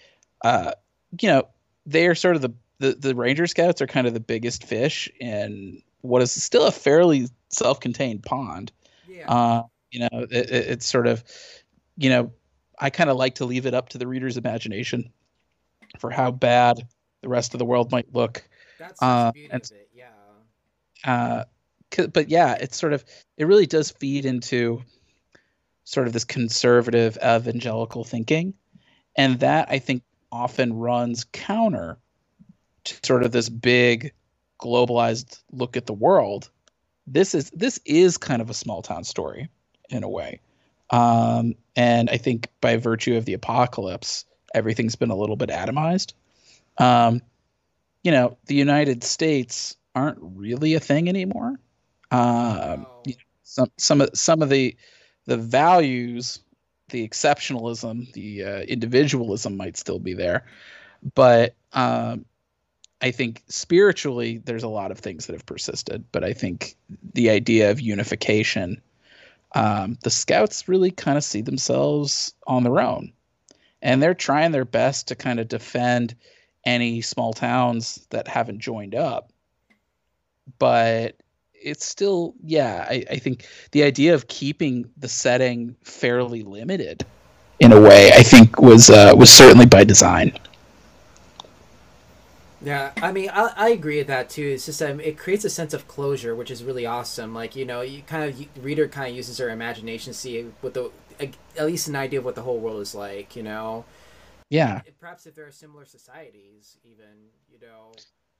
uh, you know, they are sort of the the, the Ranger Scouts are kind of the biggest fish in what is still a fairly self-contained pond. Yeah. Uh, you know, it, it, it's sort of, you know, I kind of like to leave it up to the reader's imagination for how bad the rest of the world might look. That's uh, and, it, yeah. Uh, but yeah, it's sort of it really does feed into sort of this conservative evangelical thinking, and that I think often runs counter to sort of this big globalized look at the world. This is this is kind of a small town story in a way, um, and I think by virtue of the apocalypse, everything's been a little bit atomized. Um, you know, the United States aren't really a thing anymore. Um, you know, some some of some of the the values, the exceptionalism, the uh, individualism might still be there, but um, I think spiritually there's a lot of things that have persisted. But I think the idea of unification, um, the Scouts really kind of see themselves on their own, and they're trying their best to kind of defend any small towns that haven't joined up but it's still yeah I, I think the idea of keeping the setting fairly limited in a way i think was uh, was certainly by design yeah, I mean, I, I agree with that too. It's just um, it creates a sense of closure, which is really awesome. Like you know, you kind of you, reader kind of uses their imagination to see what the at least an idea of what the whole world is like. You know. Yeah. Perhaps if there are similar societies, even you know.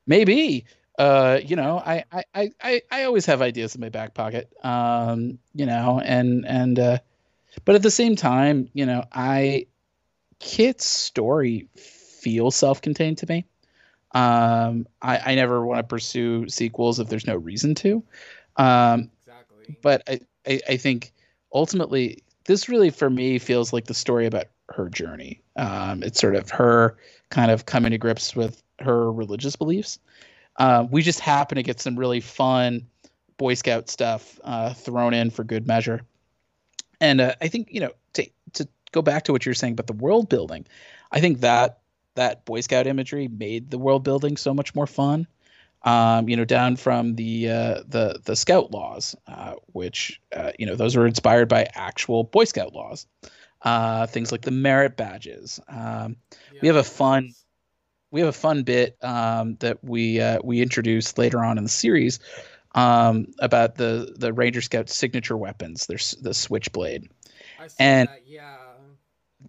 Maybe uh, you know, I, I, I, I always have ideas in my back pocket. Um, you know, and and uh, but at the same time, you know, I Kit's story feels self-contained to me. Um, I, I never want to pursue sequels if there's no reason to. Um, exactly. But I, I, I think ultimately this really for me feels like the story about her journey. Um, it's sort of her kind of coming to grips with her religious beliefs uh, we just happen to get some really fun Boy Scout stuff uh, thrown in for good measure. And uh, I think you know to to go back to what you're saying about the world building, I think that that Boy Scout imagery made the world building so much more fun. Um, you know, down from the uh, the the Scout laws, uh, which uh, you know those were inspired by actual Boy Scout laws. Uh, things like the merit badges. Um, yeah, we have a fun we have a fun bit um, that we uh, we introduced later on in the series um, about the the Ranger Scout signature weapons. There's the Switchblade, and that, yeah,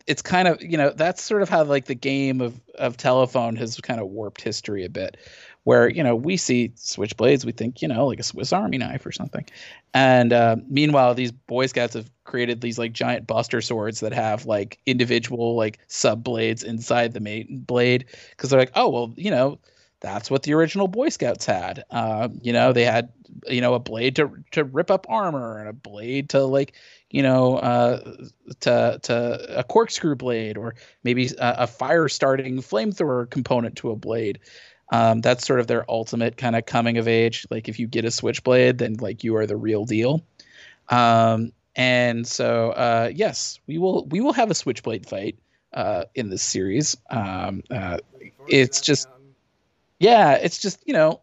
it's kind of you know that's sort of how like the game of of telephone has kind of warped history a bit where you know we see switchblades we think you know like a swiss army knife or something. And uh, meanwhile these boy scouts have created these like giant buster swords that have like individual like sub blades inside the main blade. Because they're like oh well you know that's what the original boy scouts had. Uh, you know they had you know a blade to to rip up armor and a blade to like you know uh, to to a corkscrew blade or maybe a, a fire starting flamethrower component to a blade um, that's sort of their ultimate kind of coming of age. Like if you get a switchblade, then like you are the real deal. Um, and so uh, yes, we will we will have a switchblade fight uh, in this series. Um, uh, it's just yeah, it's just you know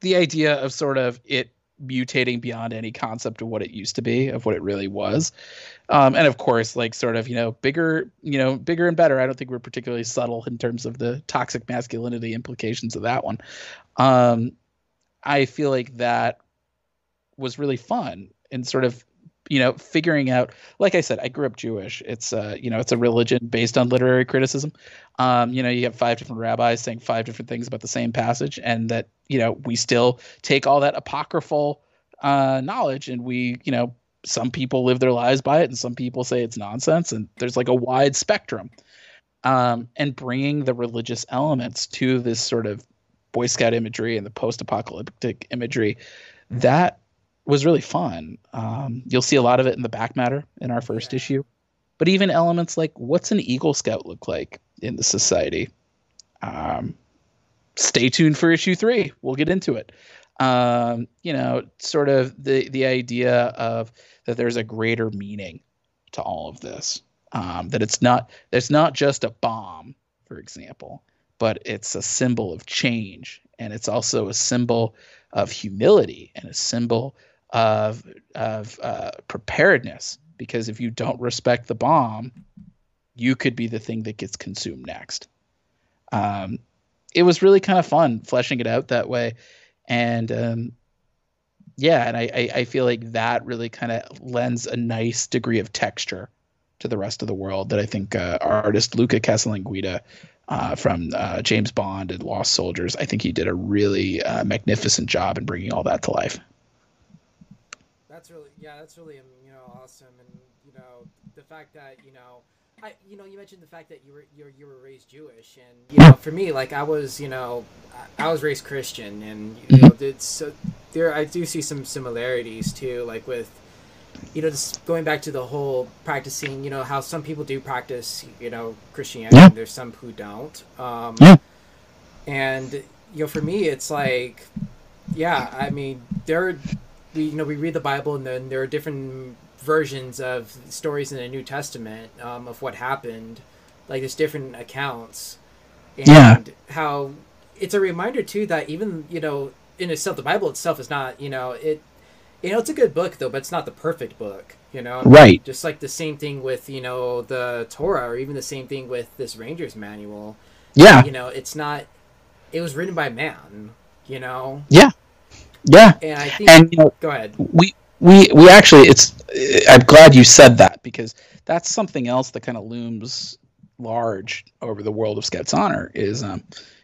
the idea of sort of it mutating beyond any concept of what it used to be of what it really was um, and of course like sort of you know bigger you know bigger and better. I don't think we're particularly subtle in terms of the toxic masculinity implications of that one. Um, i feel like that was really fun and sort of you know figuring out like i said i grew up jewish. It's uh you know it's a religion based on literary criticism. Um you know you have five different rabbis saying five different things about the same passage and that you know we still take all that apocryphal uh, knowledge, and we, you know, some people live their lives by it, and some people say it's nonsense, and there's like a wide spectrum. Um, and bringing the religious elements to this sort of Boy Scout imagery and the post-apocalyptic imagery, that was really fun. Um, you'll see a lot of it in the back matter in our first issue, but even elements like what's an Eagle Scout look like in the society. Um, stay tuned for issue three. We'll get into it. Um, you know, sort of the the idea of that there's a greater meaning to all of this. Um, that it's not it's not just a bomb, for example, but it's a symbol of change, and it's also a symbol of humility and a symbol of of uh, preparedness. Because if you don't respect the bomb, you could be the thing that gets consumed next. Um, it was really kind of fun fleshing it out that way, and um, yeah, and I, I, I feel like that really kind of lends a nice degree of texture to the rest of the world that I think uh, artist Luca Casalanguida uh, from uh, James Bond and Lost Soldiers, I think he did a really uh, magnificent job in bringing all that to life. That's really yeah, that's really um, you know awesome, and you know the fact that you know I, you know, you mentioned the fact that you were you were, you were raised Jewish, and you know, for me, like I was, you know, I, was raised Christian, and you know, it's so there. I do see some similarities too, like with, you know, just going back to the whole practicing. You know, how some people do practice, you know, Christianity. Yeah. There's some who don't. Um, yeah. And you know, for me, it's like, yeah, I mean, there, we you know, we read the Bible, and then there are different versions of stories in the New Testament um, of what happened. Like there's different accounts, and yeah. how it's a reminder too that even you know in itself the Bible itself is not you know it you know it's a good book though but it's not the perfect book you know? Right. Just like the same thing with you know the Torah or even the same thing with this Ranger's manual. Yeah. You know it's not it was written by man you know? Yeah. Yeah. And I think and you know, go ahead. we we we actually it's i'm glad you said that because that's something else that kind of looms large over the world of scouts honor is um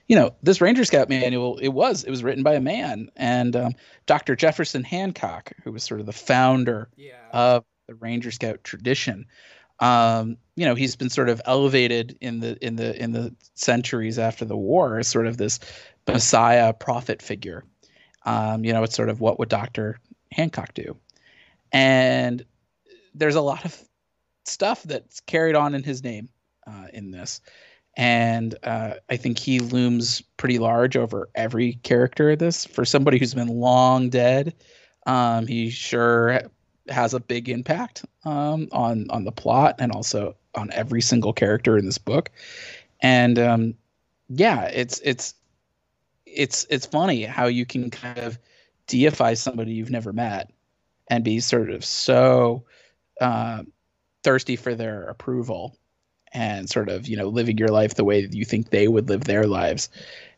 you know this ranger scout manual it was it was written by a man and um, dr jefferson hancock who was sort of the founder yeah. of the ranger scout tradition. Um, you know he's been sort of elevated in the in the in the centuries after the war as sort of this messiah prophet figure. Um, you know it's sort of what would dr hancock do and there's a lot of stuff that's carried on in his name uh, in this. And uh, i think he looms pretty large over every character of this. For somebody who's been long dead um, he sure has a big impact um, on on the plot and also on every single character in this book. And um, yeah it's it's it's it's funny how you can kind of deify somebody you've never met and be sort of so uh, thirsty for their approval and sort of you know living your life the way that you think they would live their lives.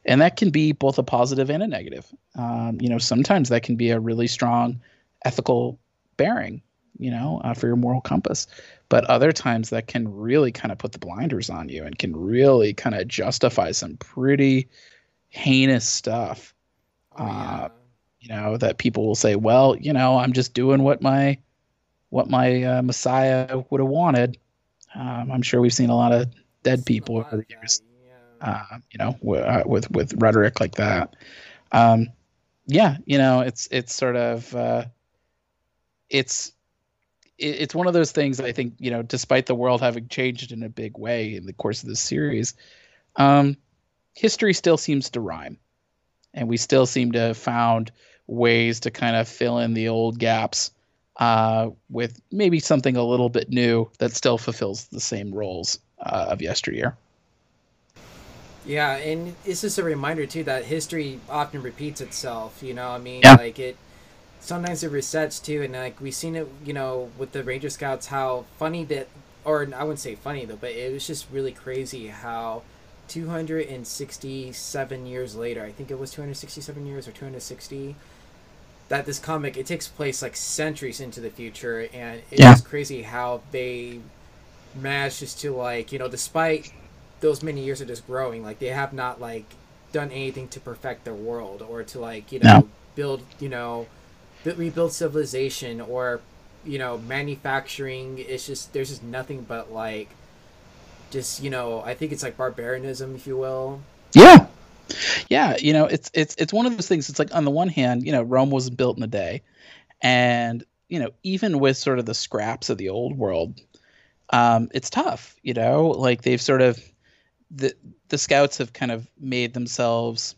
And that can be both a positive and a negative. Um, you know sometimes that can be a really strong ethical bearing you know uh, for your moral compass. But other times that can really kind of put the blinders on you and can really kind of justify some pretty heinous stuff oh, yeah. uh, you know that people will say well you know i'm just doing what my what my uh, messiah would have wanted. Um, i'm sure we've seen a lot of dead people over the years uh, you know w- uh, with with rhetoric like that. Um, yeah you know it's it's sort of uh, it's it's one of those things i think you know despite the world having changed in a big way in the course of this series um, history still seems to rhyme. And we still seem to have found ways to kind of fill in the old gaps uh, with maybe something a little bit new that still fulfills the same roles uh, of yesteryear. Yeah, and it's just a reminder too that history often repeats itself. You know, I mean, yeah. like it. Sometimes it resets too, and like we've seen it, you know, with the Ranger Scouts, how funny that, or I wouldn't say funny though, but it was just really crazy how 267 years later, I think it was 267 years or 260, that this comic it takes place like centuries into the future, and it's yeah. crazy how they managed just to like you know despite those many years of just growing, like they have not like done anything to perfect their world or to like you know no. build you know rebuild civilization or you know manufacturing it's just there's just nothing but like just you know i think it's like barbarianism if you will yeah yeah you know it's it's it's one of those things it's like on the one hand you know rome was built in a day and you know even with sort of the scraps of the old world um it's tough you know like they've sort of the the scouts have kind of made themselves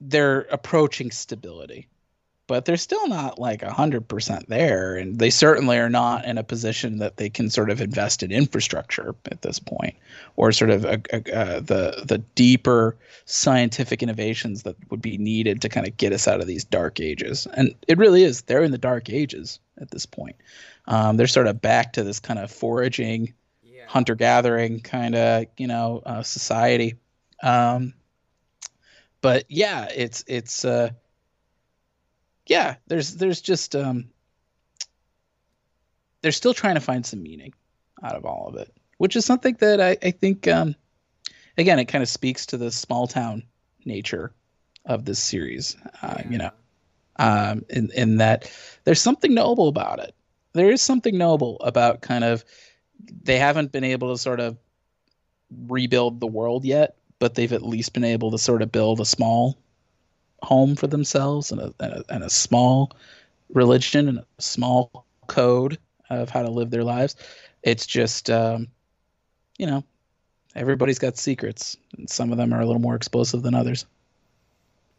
they're approaching stability but they're still not like 100% there. And they certainly are not in a position that they can sort of invest in infrastructure at this point or sort of a, a, the, the deeper scientific innovations that would be needed to kind of get us out of these dark ages. And it really is. They're in the dark ages at this point. Um, they're sort of back to this kind of foraging, yeah. hunter gathering kind of, you know, uh, society. Um, but yeah, it's, it's, uh, yeah, there's there's just um, they're still trying to find some meaning out of all of it, which is something that I, I think um, again it kind of speaks to the small town nature of this series. Uh, yeah. You know, um, in in that there's something noble about it. There is something noble about kind of they haven't been able to sort of rebuild the world yet, but they've at least been able to sort of build a small home for themselves and a, and a, and a small religion and a small code of how to live their lives. It's just, um, you know, everybody's got secrets, and some of them are a little more explosive than others.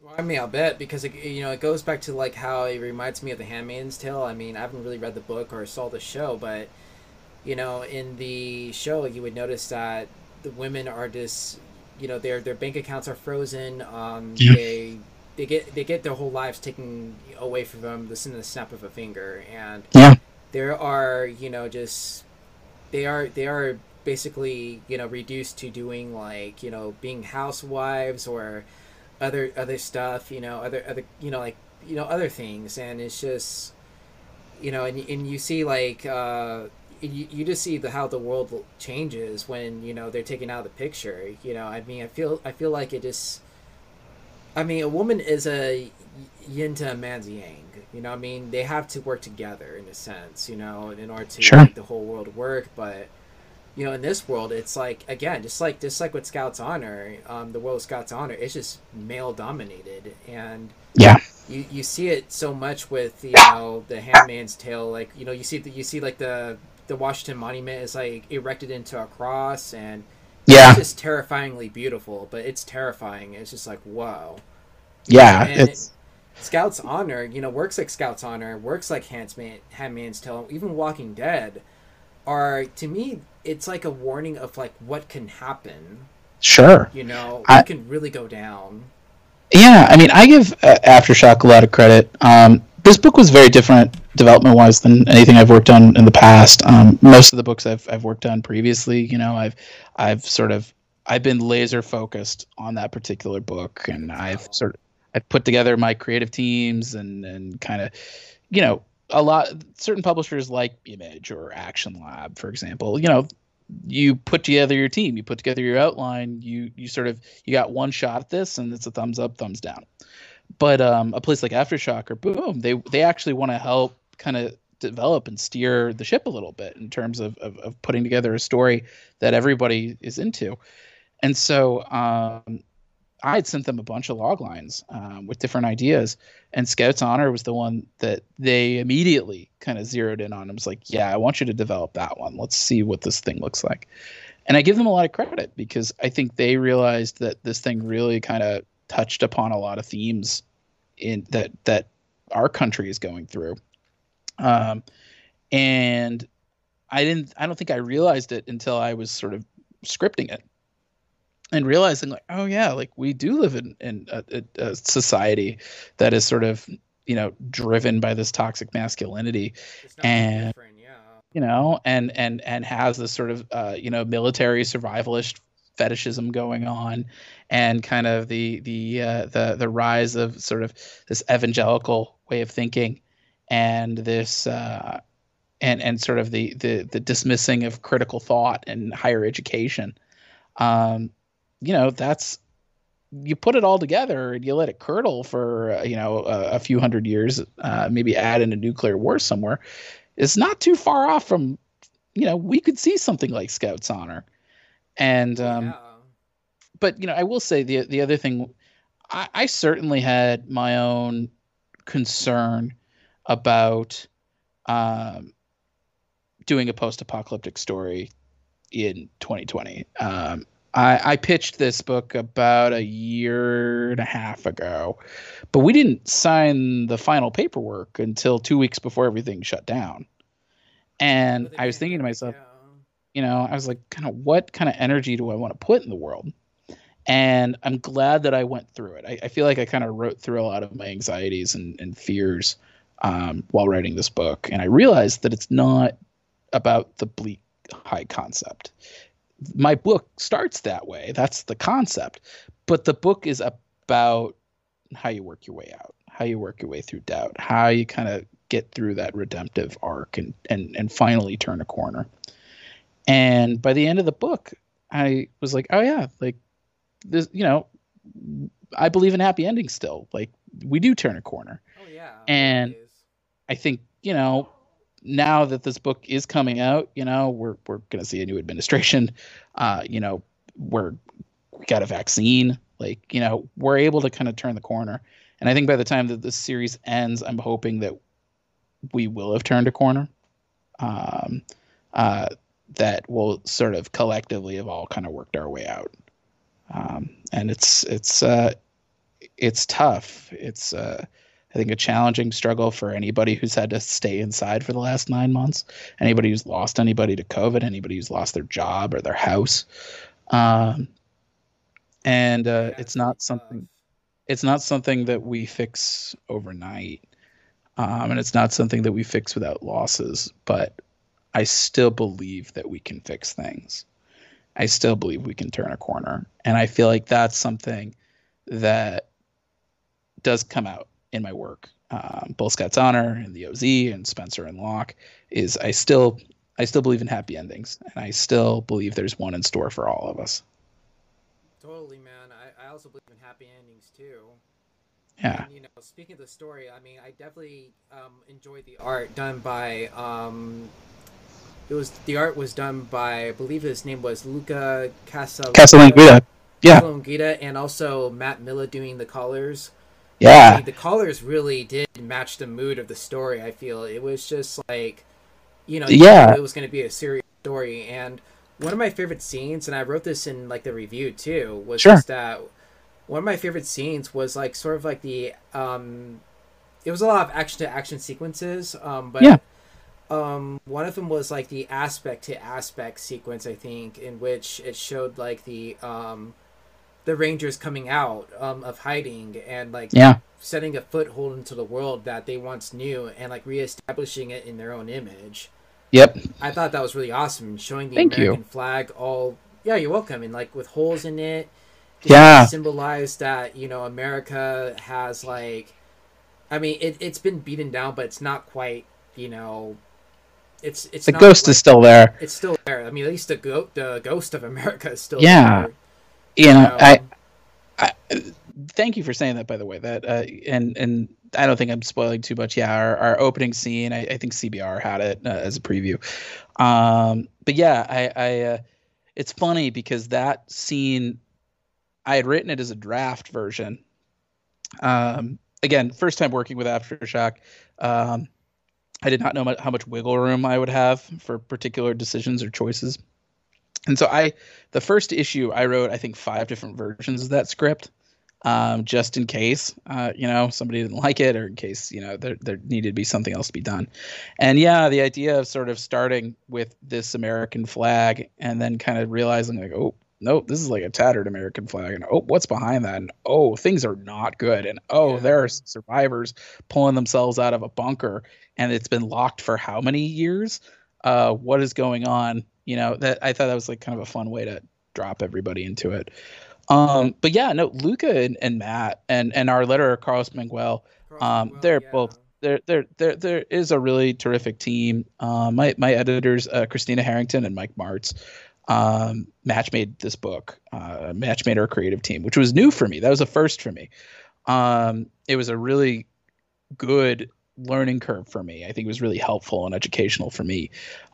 Well, I mean, I'll bet because it, you know it goes back to like how it reminds me of the Handmaid's Tale. I mean, I haven't really read the book or saw the show, but you know, in the show, you would notice that the women are just, you know, their their bank accounts are frozen. Um, yeah. They they get they get their whole lives taken away from them the snap of a finger and yeah. there are you know just they are they are basically you know reduced to doing like you know being housewives or other other stuff you know other other you know like you know other things. And it's just you know and, and you see like uh you, you just see the how the world changes when you know they're taken out of the picture you know. I mean i feel i feel like it just I mean, a woman is a yin to a man's yang. You know, I mean, they have to work together in a sense. You know, in order to sure. make the whole world work. But you know, in this world, it's like again, just like just like with Scouts Honor, um, the world of Scouts Honor, it's just male dominated, and yeah, you you see it so much with you know the Handmaid's Tale. Like you know, you see the, you see like the the Washington Monument is like erected into a cross and yeah. It's just terrifyingly beautiful but it's terrifying. It's just like whoa. Yeah and it's it, scouts honor you know works like scouts honor works like Handmaid, handmaid's tale even walking dead are to me it's like a warning of like what can happen. Sure. You know it I, can really go down. Yeah i mean i give uh, aftershock a lot of credit. Um this book was very different development wise than anything I've worked on in the past. Um, most of the books I've I've worked on previously, you know, I've I've sort of I've been laser focused on that particular book, and I've sort of I've put together my creative teams and and kind of, you know, a lot certain publishers like Image or Action Lab, for example, you know, you put together your team, you put together your outline, you you sort of you got one shot at this, and it's a thumbs up, thumbs down. But um, a place like Aftershock or Boom, they they actually want to help kind of develop and steer the ship a little bit in terms of, of, of putting together a story that everybody is into. And so um, I had sent them a bunch of log lines um, with different ideas, and Scouts Honor was the one that they immediately kind of zeroed in on. It was like, yeah, I want you to develop that one. Let's see what this thing looks like. And I give them a lot of credit because I think they realized that this thing really kind of touched upon a lot of themes in that that our country is going through. Um, and I didn't. I don't think I realized it until I was sort of scripting it and realizing like, oh yeah, like we do live in in a, a society that is sort of you know driven by this toxic masculinity and yeah. you know and and and has this sort of uh, you know military survivalist fetishism going on and kind of the the uh, the the rise of sort of this evangelical way of thinking and this uh, and and sort of the, the the dismissing of critical thought and higher education um, you know that's you put it all together and you let it curdle for uh, you know a, a, few hundred years, uh, maybe add in a nuclear war somewhere, it's not too far off from you know we could see something like Scout's Honor, and um, yeah. but you know I will say the the other thing, I, I certainly had my own concern about um, doing a post-apocalyptic story in 2020. Um, I, I pitched this book about a year and a half ago, but we didn't sign the final paperwork until two weeks before everything shut down. And I was thinking to myself, you know, I was like, kind of what kind of energy do I want to put in the world? And I'm glad that I went through it. I, I feel like I kind of wrote through a lot of my anxieties and, and fears um, while writing this book. And I realized that it's not about the bleak high concept my book starts that way. That's the concept. But the book is about how you work your way out, how you work your way through doubt, how you kind of get through that redemptive arc and, and, and finally turn a corner. And by the end of the book, I was like, oh, yeah, like this, you know, I believe in happy endings still. Like we do turn a corner. Oh, yeah. And I think, you know, now that this book is coming out, you know, we're we're going to see a new administration. Uh, you know, we're we got a vaccine. Like, you know, we're able to kind of turn the corner. And I think by the time that this series ends, I'm hoping that we will have turned a corner. Um, uh, that will sort of collectively have all kind of worked our way out. Um, and it's it's uh, it's tough. It's uh, I think a challenging struggle for anybody who's had to stay inside for the last nine months, anybody who's lost anybody to COVID, anybody who's lost their job or their house. Um, and uh, it's not something. It's not something that we fix overnight, um, and it's not something that we fix without losses. But I still believe that we can fix things. I still believe we can turn a corner, and I feel like that's something that does come out in my work, um, both Scout's Honor and the OZ and Spencer and Locke, is I still I still believe in happy endings, and I still believe there's one in store for all of us. Totally, man. I, I also believe in happy endings too. Yeah. And, you know, speaking of the story, I mean, I definitely um, enjoyed the art done by. Um, it was the art was done by I believe his name was Luca Casal Casalanguida. Yeah. Casalanguida, and also Matt Milla doing the colors. Yeah. Mean, the colors really did match the mood of the story. I feel it was just like, you know, yeah, it was going to be a serious story. And one of my favorite scenes, and I wrote this in like the review too, was sure. just that one of my favorite scenes was like sort of like the um, it was a lot of action to action sequences. Um, but yeah. Um, one of them was like the aspect to aspect sequence, I think, in which it showed like the um the Rangers coming out um, of hiding and like yeah. setting a foothold into the world that they once knew and like reestablishing it in their own image. Yep. I thought that was really awesome showing the Thank American you. flag all yeah, you're welcome and like with holes in it. Yeah. Symbolize that, you know, America has like I mean it it's been beaten down but it's not quite, you know, it's it's the ghost like, is still there. It's still there. I mean, at least the go- the ghost of America is still yeah. there you know, I, I thank you for saying that by the way. That uh, and and i don't think i'm spoiling too much. Yeah our, our opening scene I, I think cbr had it uh, as a preview. Um but yeah i i uh, it's funny because that scene i had written it as a draft version. Um again first time working with aftershock. Um i did not know how much wiggle room i would have for particular decisions or choices and so I, the first issue I wrote, I think five different versions of that script, um, just in case, uh, you know, somebody didn't like it, or in case, you know, there there needed to be something else to be done. And yeah, the idea of sort of starting with this American flag and then kind of realizing like, oh, nope, this is like a tattered American flag, and oh, what's behind that? And oh, things are not good, and oh, yeah. there are survivors pulling themselves out of a bunker, and it's been locked for how many years? Uh, what is going on? You know that i thought that was like kind of a fun way to drop everybody into it um but yeah no luca and, and matt and and our letterer carlos mangual um they're yeah. both there there there there is a really terrific team uh, my my editors uh, christina harrington and mike marts um, Marts made this book. Uh, Marts made our creative team, which was new for me. That was a first for me. Um, it was a really good learning curve for me. I think it was really helpful and educational for me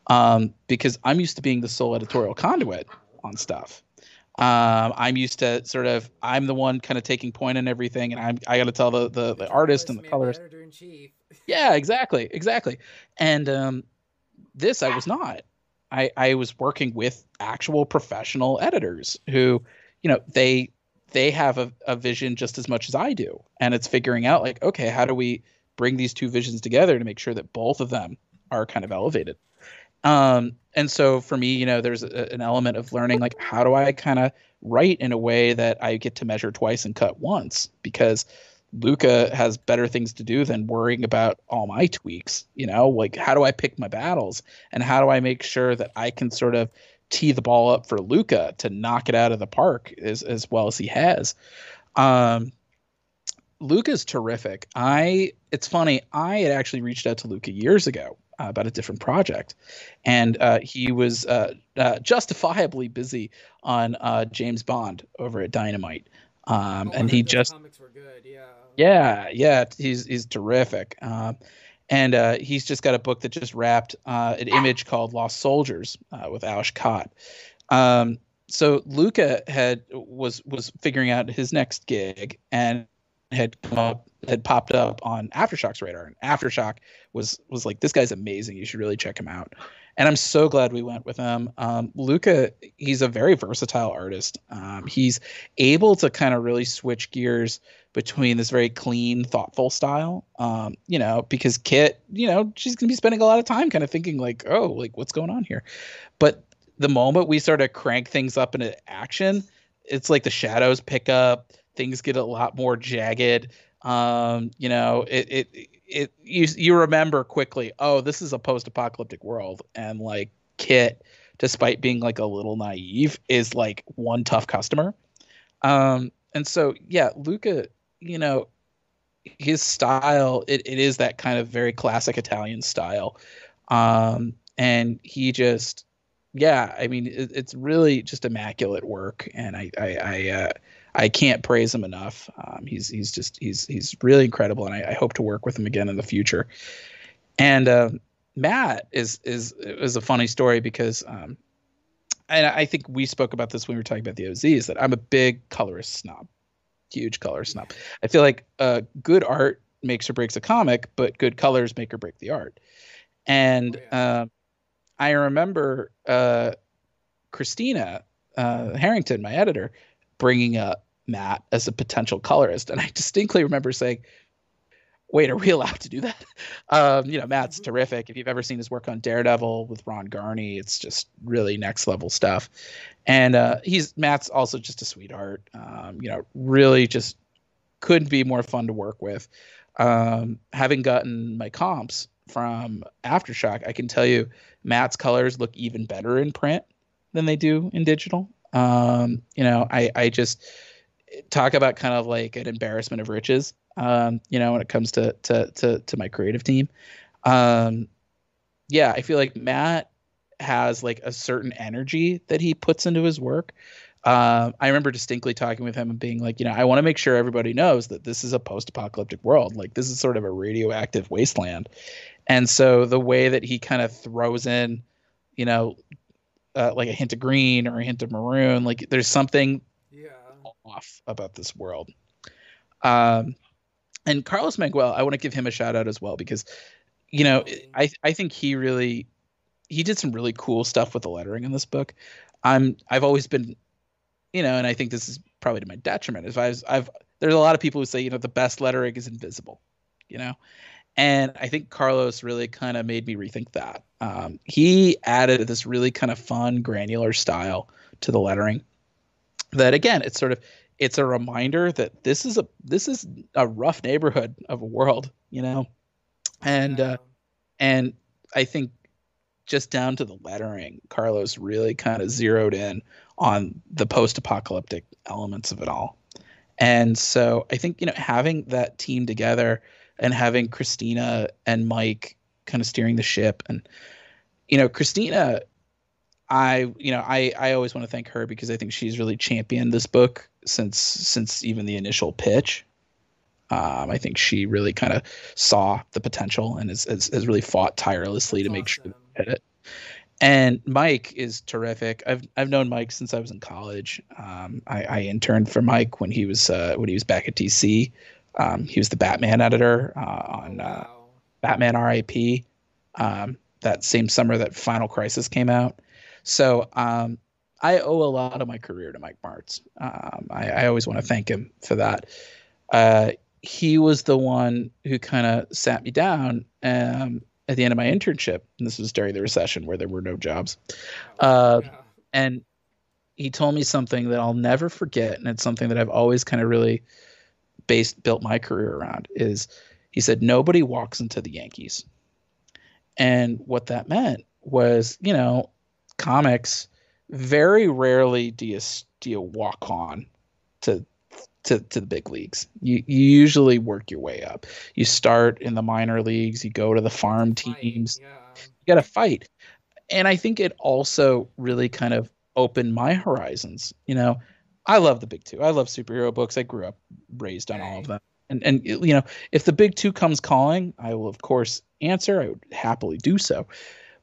um, because I'm used to being the sole editorial conduit on stuff. Um, I'm used to sort of I'm the one kind of taking point in everything, and I'm I got to tell the the, the artist and the colorist. yeah, exactly, exactly. And um, this I was not. I I was working with actual professional editors who, you know, they they have a, a vision just as much as I do, and it's figuring out like, okay, how do we bring these two visions together to make sure that both of them are kind of elevated. Um, and so for me, you know, there's a, an element of learning like how do I kind of write in a way that I get to measure twice and cut once because Luca has better things to do than worrying about all my tweaks. You know, like how do I pick my battles and how do I make sure that I can sort of tee the ball up for Luca to knock it out of the park as as well as he has. Um, Luca's terrific. I it's funny. I had actually reached out to Luca years ago uh, about a different project, and uh, he was uh, uh justifiably busy on uh, James Bond over at Dynamite. Um, oh, and he just comics were good. Yeah. Yeah, yeah. He's he's terrific. Um, and uh, he's just got a book that just wrapped an image called Lost Soldiers with Ales Kot. Um, so Luca had was was figuring out his next gig and had come up had popped up on Aftershock's radar, and Aftershock was was like, this guy's amazing. You should really check him out. And I'm so glad we went with him. Um, Luca, he's a very versatile artist. Um, he's able to kind of really switch gears between this very clean, thoughtful style. Um, you know, because Kit, you know, she's gonna be spending a lot of time kind of thinking like, oh, like what's going on here. But the moment we sort of crank things up into action, it's like the shadows pick up things get a lot more jagged. Um, you know, it, it it you you remember quickly, oh, this is a post-apocalyptic world, and like Kit, despite being like a little naive, is like one tough customer. Um, and so yeah, Luca, you know, his style it, it is that kind of very classic Italian style. Um, and he just yeah, I mean, it, it's really just immaculate work, and I I, I uh, I can't praise him enough. Um, he's he's just he's he's really incredible, and I, I, hope to work with him again in the future. And uh, Matt is is is a funny story because, um, and I think we spoke about this when we were talking about the OZ. Is that I'm a big colorist snob, huge color snob. I feel like uh, good art makes or breaks a comic, but good colors make or break the art. And oh, yeah. uh, I remember uh, Christina uh, Harrington, my editor bringing up Matt as a potential colorist. And I distinctly remember saying, wait, are we allowed to do that? Um, you know, Matt's mm-hmm. terrific. If you've ever seen his work on Daredevil with Ron Garney, it's just really next level stuff. And uh, he's Matt's also just a sweetheart. Um, you know, really just couldn't be more fun to work with. Um, having gotten my comps from Aftershock, I can tell you Matt's colors look even better in print than they do in digital. Um, you know, I I just talk about kind of like an embarrassment of riches. Um, you know, when it comes to to to to my creative team. Um, yeah, I feel like Matt has like a certain energy that he puts into his work. Uh, I remember distinctly talking with him and being like, you know, I want to make sure everybody knows that this is a post-apocalyptic world. Like this is sort of a radioactive wasteland, and so the way that he kind of throws in, you know, uh, like a hint of green or a hint of maroon. Like there's something yeah. off about this world. Um, and Carlos Mangual, I want to give him a shout out as well because, you know, I I think he really he did some really cool stuff with the lettering in this book. I'm I've always been, you know, and I think this is probably to my detriment. If I've I've there's a lot of people who say you know the best lettering is invisible, you know, and I think Carlos really kind of made me rethink that. Um, he added this really kind of fun, granular style to the lettering. That again, it's sort of it's a reminder that this is a this is a rough neighborhood of a world, you know, and uh, and I think just down to the lettering, Carlos really kind of zeroed in on the post-apocalyptic elements of it all. And so I think you know having that team together and having Christina and Mike kind of steering the ship. And, you know, Christina, I you know I I always want to thank her because I think she's really championed this book since since even the initial pitch. Um, I think she really kind of saw the potential and has, has, has really fought tirelessly That's to make awesome. sure that it. And Mike is terrific. I've I've known Mike since I was in college. Um, I, I interned for Mike when he was uh, when he was back at DC. Um, he was the Batman editor uh, on uh, Batman RIP um, that same summer that Final Crisis came out. So um, I owe a lot of my career to Mike Marts. Um, I, I always want to thank him for that. Uh, he was the one who kind of sat me down um, at the end of my internship. And this was during the recession where there were no jobs. Uh, Yeah. And he told me something that I'll never forget. And it's something that I've always kind of really based built my career around is he said, nobody walks into the Yankees. And what that meant was, you know, comics very rarely do you do you walk on to to, to the big leagues. You you usually work your way up. You start in the minor leagues, you go to the farm teams, Yeah. you got to fight. And I think it also really kind of opened my horizons. You know, I love the big two. I love superhero books. I grew up raised on all of them. And and you know, if the big two comes calling, I will of course answer. I would happily do so.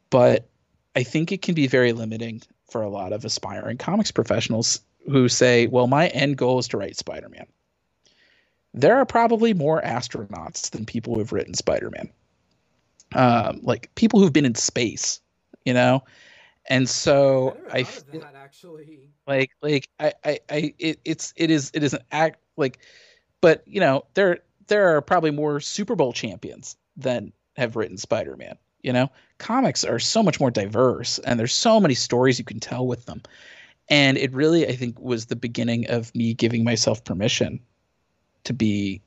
But I think it can be very limiting for a lot of aspiring comics professionals who say, "Well, my end goal is to write Spider-Man." There are probably more astronauts than people who've written Spider-Man. Um, like people who've been in space, you know. And so I thought of feel- that actually. like like I I, I it, it's it is it is an act like but you know there there are probably more Super Bowl champions than have written Spider-Man you know comics are so much more diverse and there's so many stories you can tell with them and it really I think was the beginning of me giving myself permission to be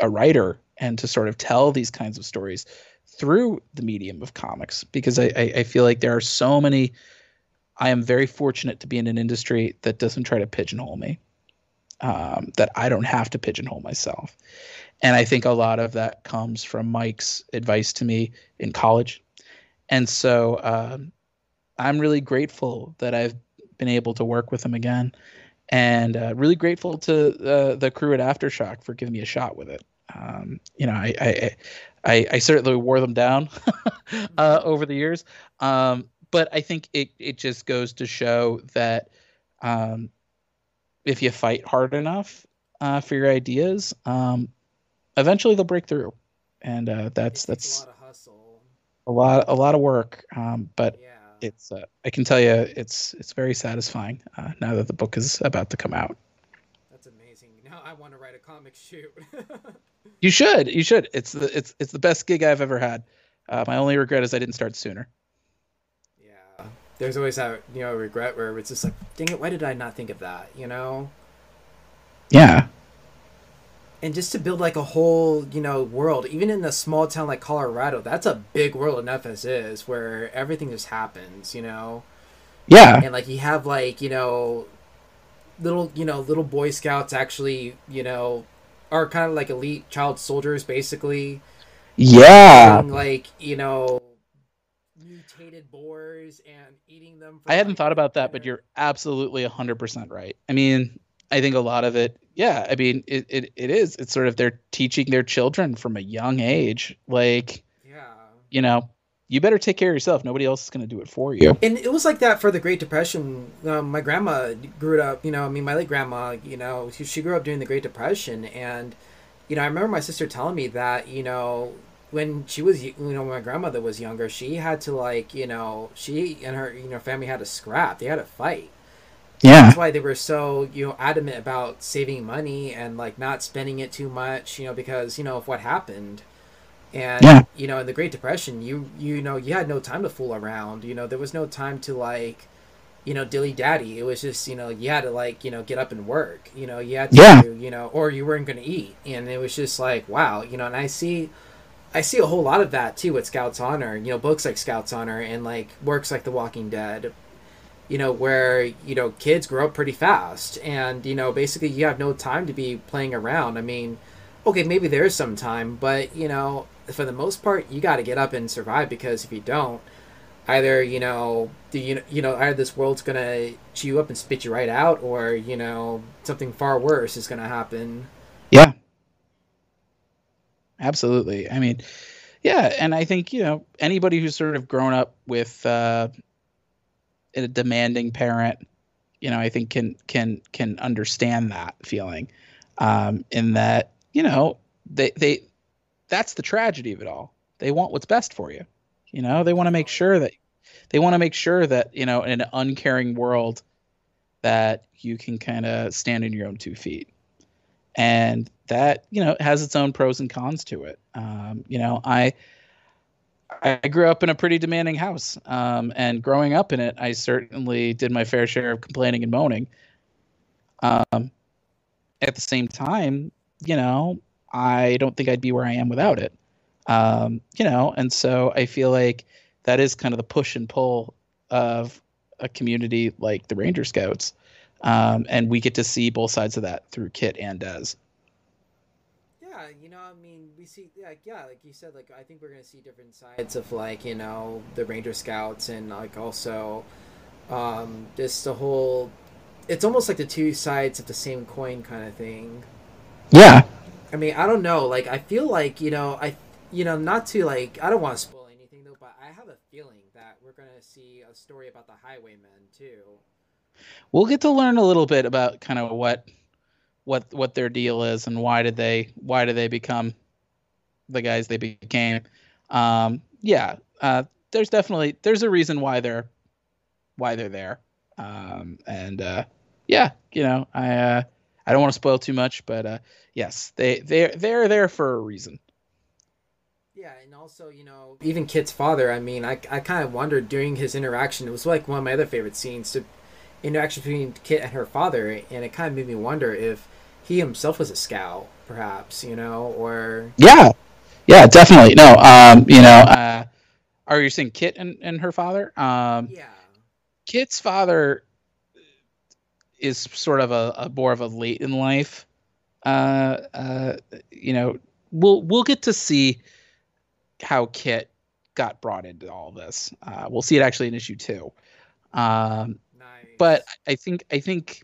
a writer and to sort of tell these kinds of stories through the medium of comics because I, I, I feel like there are so many I am very fortunate to be in an industry that doesn't try to pigeonhole me, um, that I don't have to pigeonhole myself. And I think a lot of that comes from Mike's advice to me in college. And so um, I'm really grateful that I've been able to work with him again. And uh, really grateful to uh, the crew at Aftershock for giving me a shot with it. Um, you know, I, I, I, I certainly wore them down uh, over the years. Um, but I think it it just goes to show that um, if you fight hard enough uh, for your ideas, um, eventually they'll break through, and uh, that's that's a lot of hustle. a lot a lot of work. Um, but Yeah. it's uh, I can tell you it's it's very satisfying uh, now that the book is about to come out. That's amazing. Now I want to write a comic shoot. You should you should. It's the it's it's the best gig I've ever had. Uh, my only regret is I didn't start sooner. There's always that you know regret where it's just like, dang it, why did I not think of that? You know. Yeah. and just to build like a whole you know world even in a small town like colorado that's a big world enough as is where everything just happens you know Yeah. and like you have like you know little you know little boy scouts actually you know are kind of like elite child soldiers basically Yeah. like you know boars and eating them for, I hadn't like, thought about that, but you're absolutely 100% right. I mean, I think a lot of it, yeah, I mean, it, it, it is. It's sort of they're teaching their children from a young age, like, yeah you know, you better take care of yourself. Nobody else is going to do it for you. and it was like that for the Great Depression. Um, my grandma grew up, you know, I mean, my late grandma, you know, she, she grew up during the Great Depression, and you know, I remember my sister telling me that, you know, when she was, you know, when my grandmother was younger, she had to like, you know, she and her, you know, family had to scrap. They had to fight. Yeah. That's why they were so, you know, adamant about saving money and like not spending it too much, you know, because you know of what happened. And Yeah. you know, in the Great Depression, you you know, you had no time to fool around. You know, there was no time to like, you know, dilly daddy. It was just, you know, you had to like, you know, get up and work. You know, you had to, Yeah. you know, or you weren't going to eat. And it was just like, wow, you know, and I see I see a whole lot of that too with Scouts Honor, you know, books like Scouts Honor and like works like The Walking Dead, you know, where, you know, kids grow up pretty fast and, you know, basically you have no time to be playing around. I mean, okay, maybe there is some time, but, you know, for the most part, you got to get up and survive because if you don't, either you know you, you know either this world's gonna chew you up and spit you right out or you know something far worse is gonna happen yeah absolutely. I mean yeah and i think you know anybody who's sort of grown up with uh, a demanding parent you know i think can can can understand that feeling um in that you know they they that's the tragedy of it all. They want what's best for you you know, they want to make sure that they want to make sure that you know in an uncaring world that you can kind of stand on your own two feet, and that you know has its own pros and cons to it. Um, you know, I I grew up in a pretty demanding house, um, and growing up in it, I certainly did my fair share of complaining and moaning. Um, at the same time, you know, I don't think I'd be where I am without it. Um, you know, and so I feel like that is kind of the push and pull of a community like the Ranger Scouts. Um, and we get to see both sides of that through Kit and Des. Yeah, you know, I mean, we see, like, yeah, like you said, like, I think we're gonna see different sides of, like, you know, the Ranger Scouts and, like, also, um, just the whole. It's almost like the two sides of the same coin kind of thing. Yeah. I mean, I don't know. Like, I feel like, you know, I you know, not to like, I don't want to spoil anything though, but I have a feeling that we're gonna see a story about the Highwaymen too. We'll get to learn a little bit about kind of what, what, what their deal is and why did they, why did they become the guys they became. Um, yeah, uh, there's definitely there's a reason why they're why they're there. Um, and uh, yeah, you know, I uh, I don't want to spoil too much, but uh, yes, they they they're there for a reason. Yeah, and also, you know, even Kit's father, I mean, I, I kind of wondered during his interaction, it was like one of my other favorite scenes, to interaction between Kit and her father, and it kind of made me wonder if he himself was a scout, perhaps, you know, or... Yeah, yeah, definitely. No, um, you know, uh, are you saying Kit and, and her father? Um, yeah. Kit's father is sort of a, a more of a late in life, uh, uh, you know, we'll, we'll get to see how Kit got brought into all this. Uh, we'll see it actually in issue two. Um. But I think I think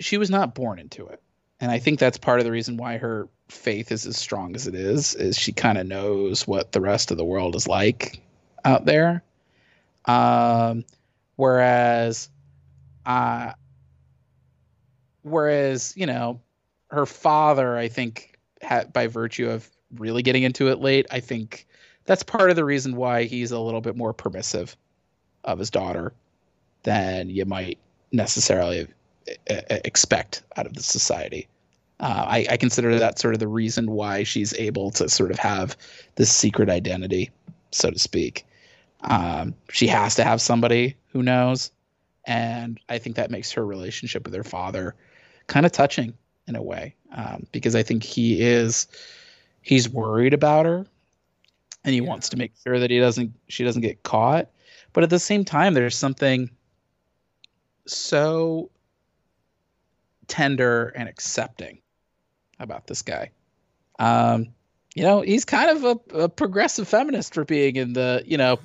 she was not born into it, and I think that's part of the reason why her faith is as strong as it is. Is she kind of knows what the rest of the world is like out there, um, whereas, uh, whereas you know, her father, I think, had, by virtue of really getting into it late. I think that's part of the reason why he's a little bit more permissive of his daughter than you might necessarily expect out of the society. Uh, I, I, consider that sort of the reason why she's able to sort of have this secret identity, so to speak. Um, she has to have somebody who knows, and I think that makes her relationship with her father kind of touching in a way, um, because I think he is he's worried about her and he yeah. wants to make sure that he doesn't she doesn't get caught but at the same time there's something so tender and accepting about this guy um you know he's kind of a, a progressive feminist for being in the you know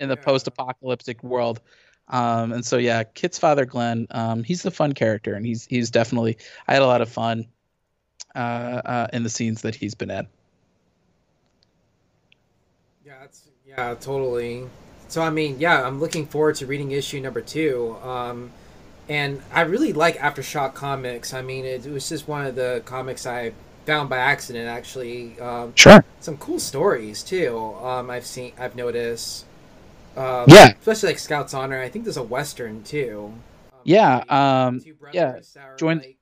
in the yeah. post-apocalyptic world um and so yeah kit's father glenn um he's the fun character and he's he's definitely i had a lot of fun uh, uh, in the scenes that he's been in. Yeah, that's yeah, totally. So I mean, yeah, I'm looking forward to reading issue number two. Um, and I really like Aftershock comics. I mean, it, it, was just one of the comics I found by accident. Actually, um, sure. Some cool stories too. Um, I've seen, I've noticed. Um, yeah, especially like Scout's Honor. I think there's a western too. Um, yeah, um, yeah. Join. Like,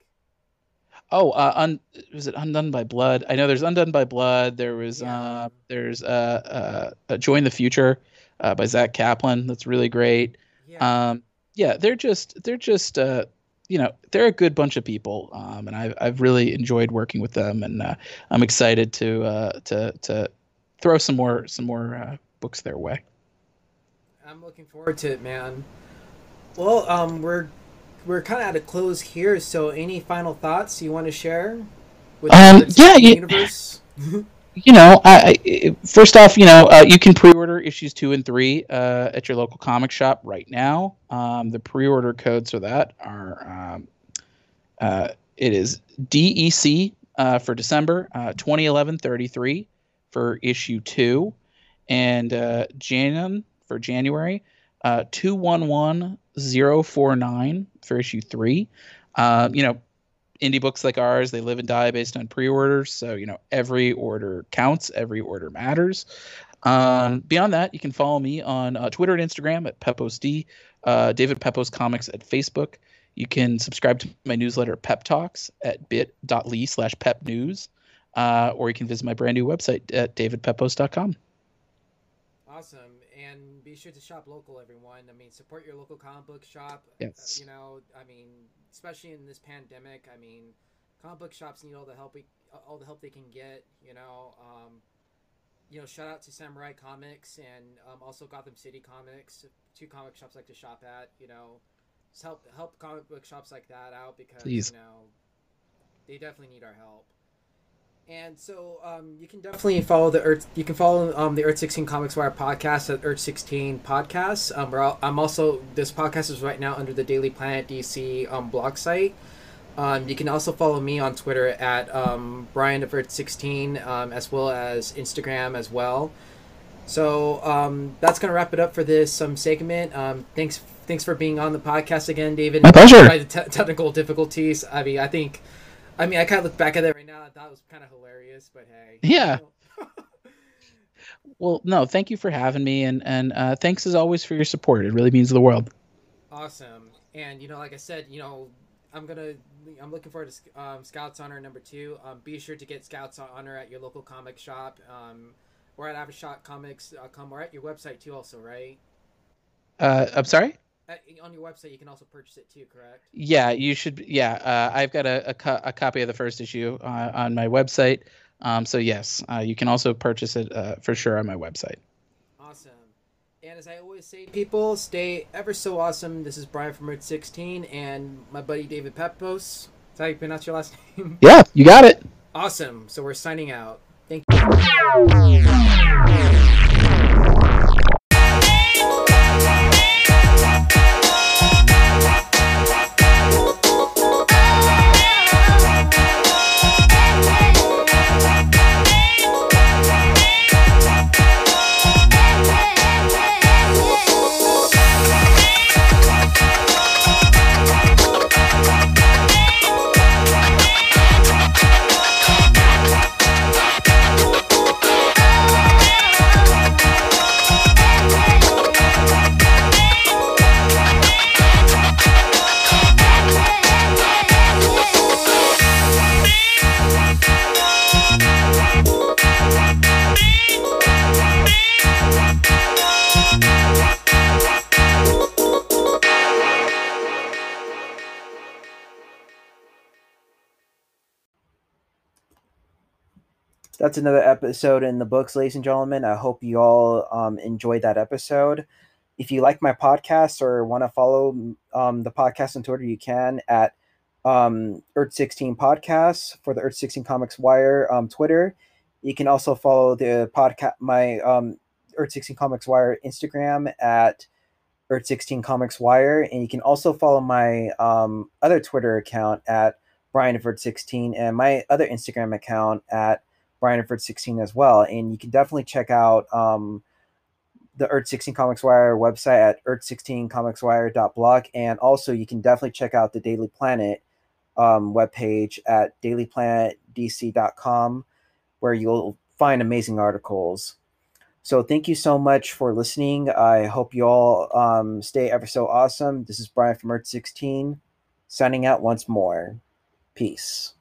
Oh, uh, un, was it Undone by Blood? I know there's Undone by Blood. There was yeah. uh, there's uh, uh, Join the Future uh, by Zack Kaplan. That's really great. Yeah. Um, yeah, they're just they're just uh, you know they're a good bunch of people, um, and I've I've really enjoyed working with them, and uh, I'm excited to uh, to to throw some more some more uh, books their way. I'm looking forward to it, man. Well, um, we're we're kind of at a close here. So, any final thoughts you want to share with um, yeah, the universe? you know, I, I, first off, you know, uh, you can pre-order issues two and three uh, at your local comic shop right now. Um, the pre-order codes for that are um, uh, it is DEC uh, for December, uh, 2011 33 for issue two, and uh, Janan for January, uh, 211049 for issue three. Uh, you know, indie books like ours, they live and die based on pre-orders. So, you know, every order counts, every order matters. Um, beyond that, you can follow me on uh, Twitter and Instagram at PeposeD, uh, David Pepose Comics at Facebook. You can subscribe to my newsletter, Pep Talks, at bit.ly slash pep news, uh, or you can visit my brand new website at davidpepose.com. Awesome. Be sure to shop local, everyone. I mean, support your local comic book shop. Yes. You know, I mean, especially in this pandemic, I mean, comic book shops need all the help we, all the help they can get. You know, um, you know, shout out to Samurai Comics and um, also Gotham City Comics, two comic shops I like to shop at. You know, just help help comic book shops like that out because Please. you know they definitely need our help. And so um, you can definitely follow the Earth. You can follow um, the Earth 16 Comics Wire podcast at Earth 16 Podcasts. Um, we're all, I'm also this podcast is right now under the Daily Planet DC um, blog site. Um, you can also follow me on Twitter at um, Brian of Earth 16, um, as well as Instagram as well. So um, that's gonna wrap it up for this um, segment. Um, thanks, thanks for being on the podcast again, David. My pleasure. By the te- technical difficulties, I mean, I think, I mean, I kind of look back at it right now. I thought it was kind of hilarious, but hey. Yeah. you know. Well, no, thank you for having me, and and uh, thanks as always for your support. It really means the world. Awesome. And you know, like I said, you know, I'm gonna, I'm looking forward to um, Scouts Honor number two. Um, be sure to get Scouts Honor at your local comic shop, um, or at AftershockComics.com, or at your website too, also, right? Uh, I'm sorry. At, on your website, you can also purchase it too, correct? Yeah, you should. Yeah, uh, I've got a, a, co- a copy of the first issue uh, on my website. Um, so yes, uh, you can also purchase it uh, for sure on my website. Awesome. And as I always say, people, stay ever so awesome. This is Brian from Earth 16 and my buddy David Pepose. Is that how you pronounce your last name? Yeah, you got it. awesome. So we're signing out. Thank you. that's another episode in the books, ladies and gentlemen. I hope you all um, enjoyed that episode. If you like my podcast or want to follow um, the podcast on Twitter, you can at um, Earth 16 Podcasts for the Earth 16 Comics Wire um, Twitter. You can also follow the podcast, my um, Earth 16 Comics Wire Instagram at Earth 16 Comics Wire, and you can also follow my um, other Twitter account at Brian of Earth 16 and my other Instagram account at Brian Earth 16 as well. And you can definitely check out um, the Earth 16 Comics Wire website at earth16comicswire.blog. And also, you can definitely check out the Daily Planet um, webpage at dailyplanetdc.com, where you'll find amazing articles. So, thank you so much for listening. I hope you all um, stay ever so awesome. This is Brian from Earth 16, signing out once more. Peace.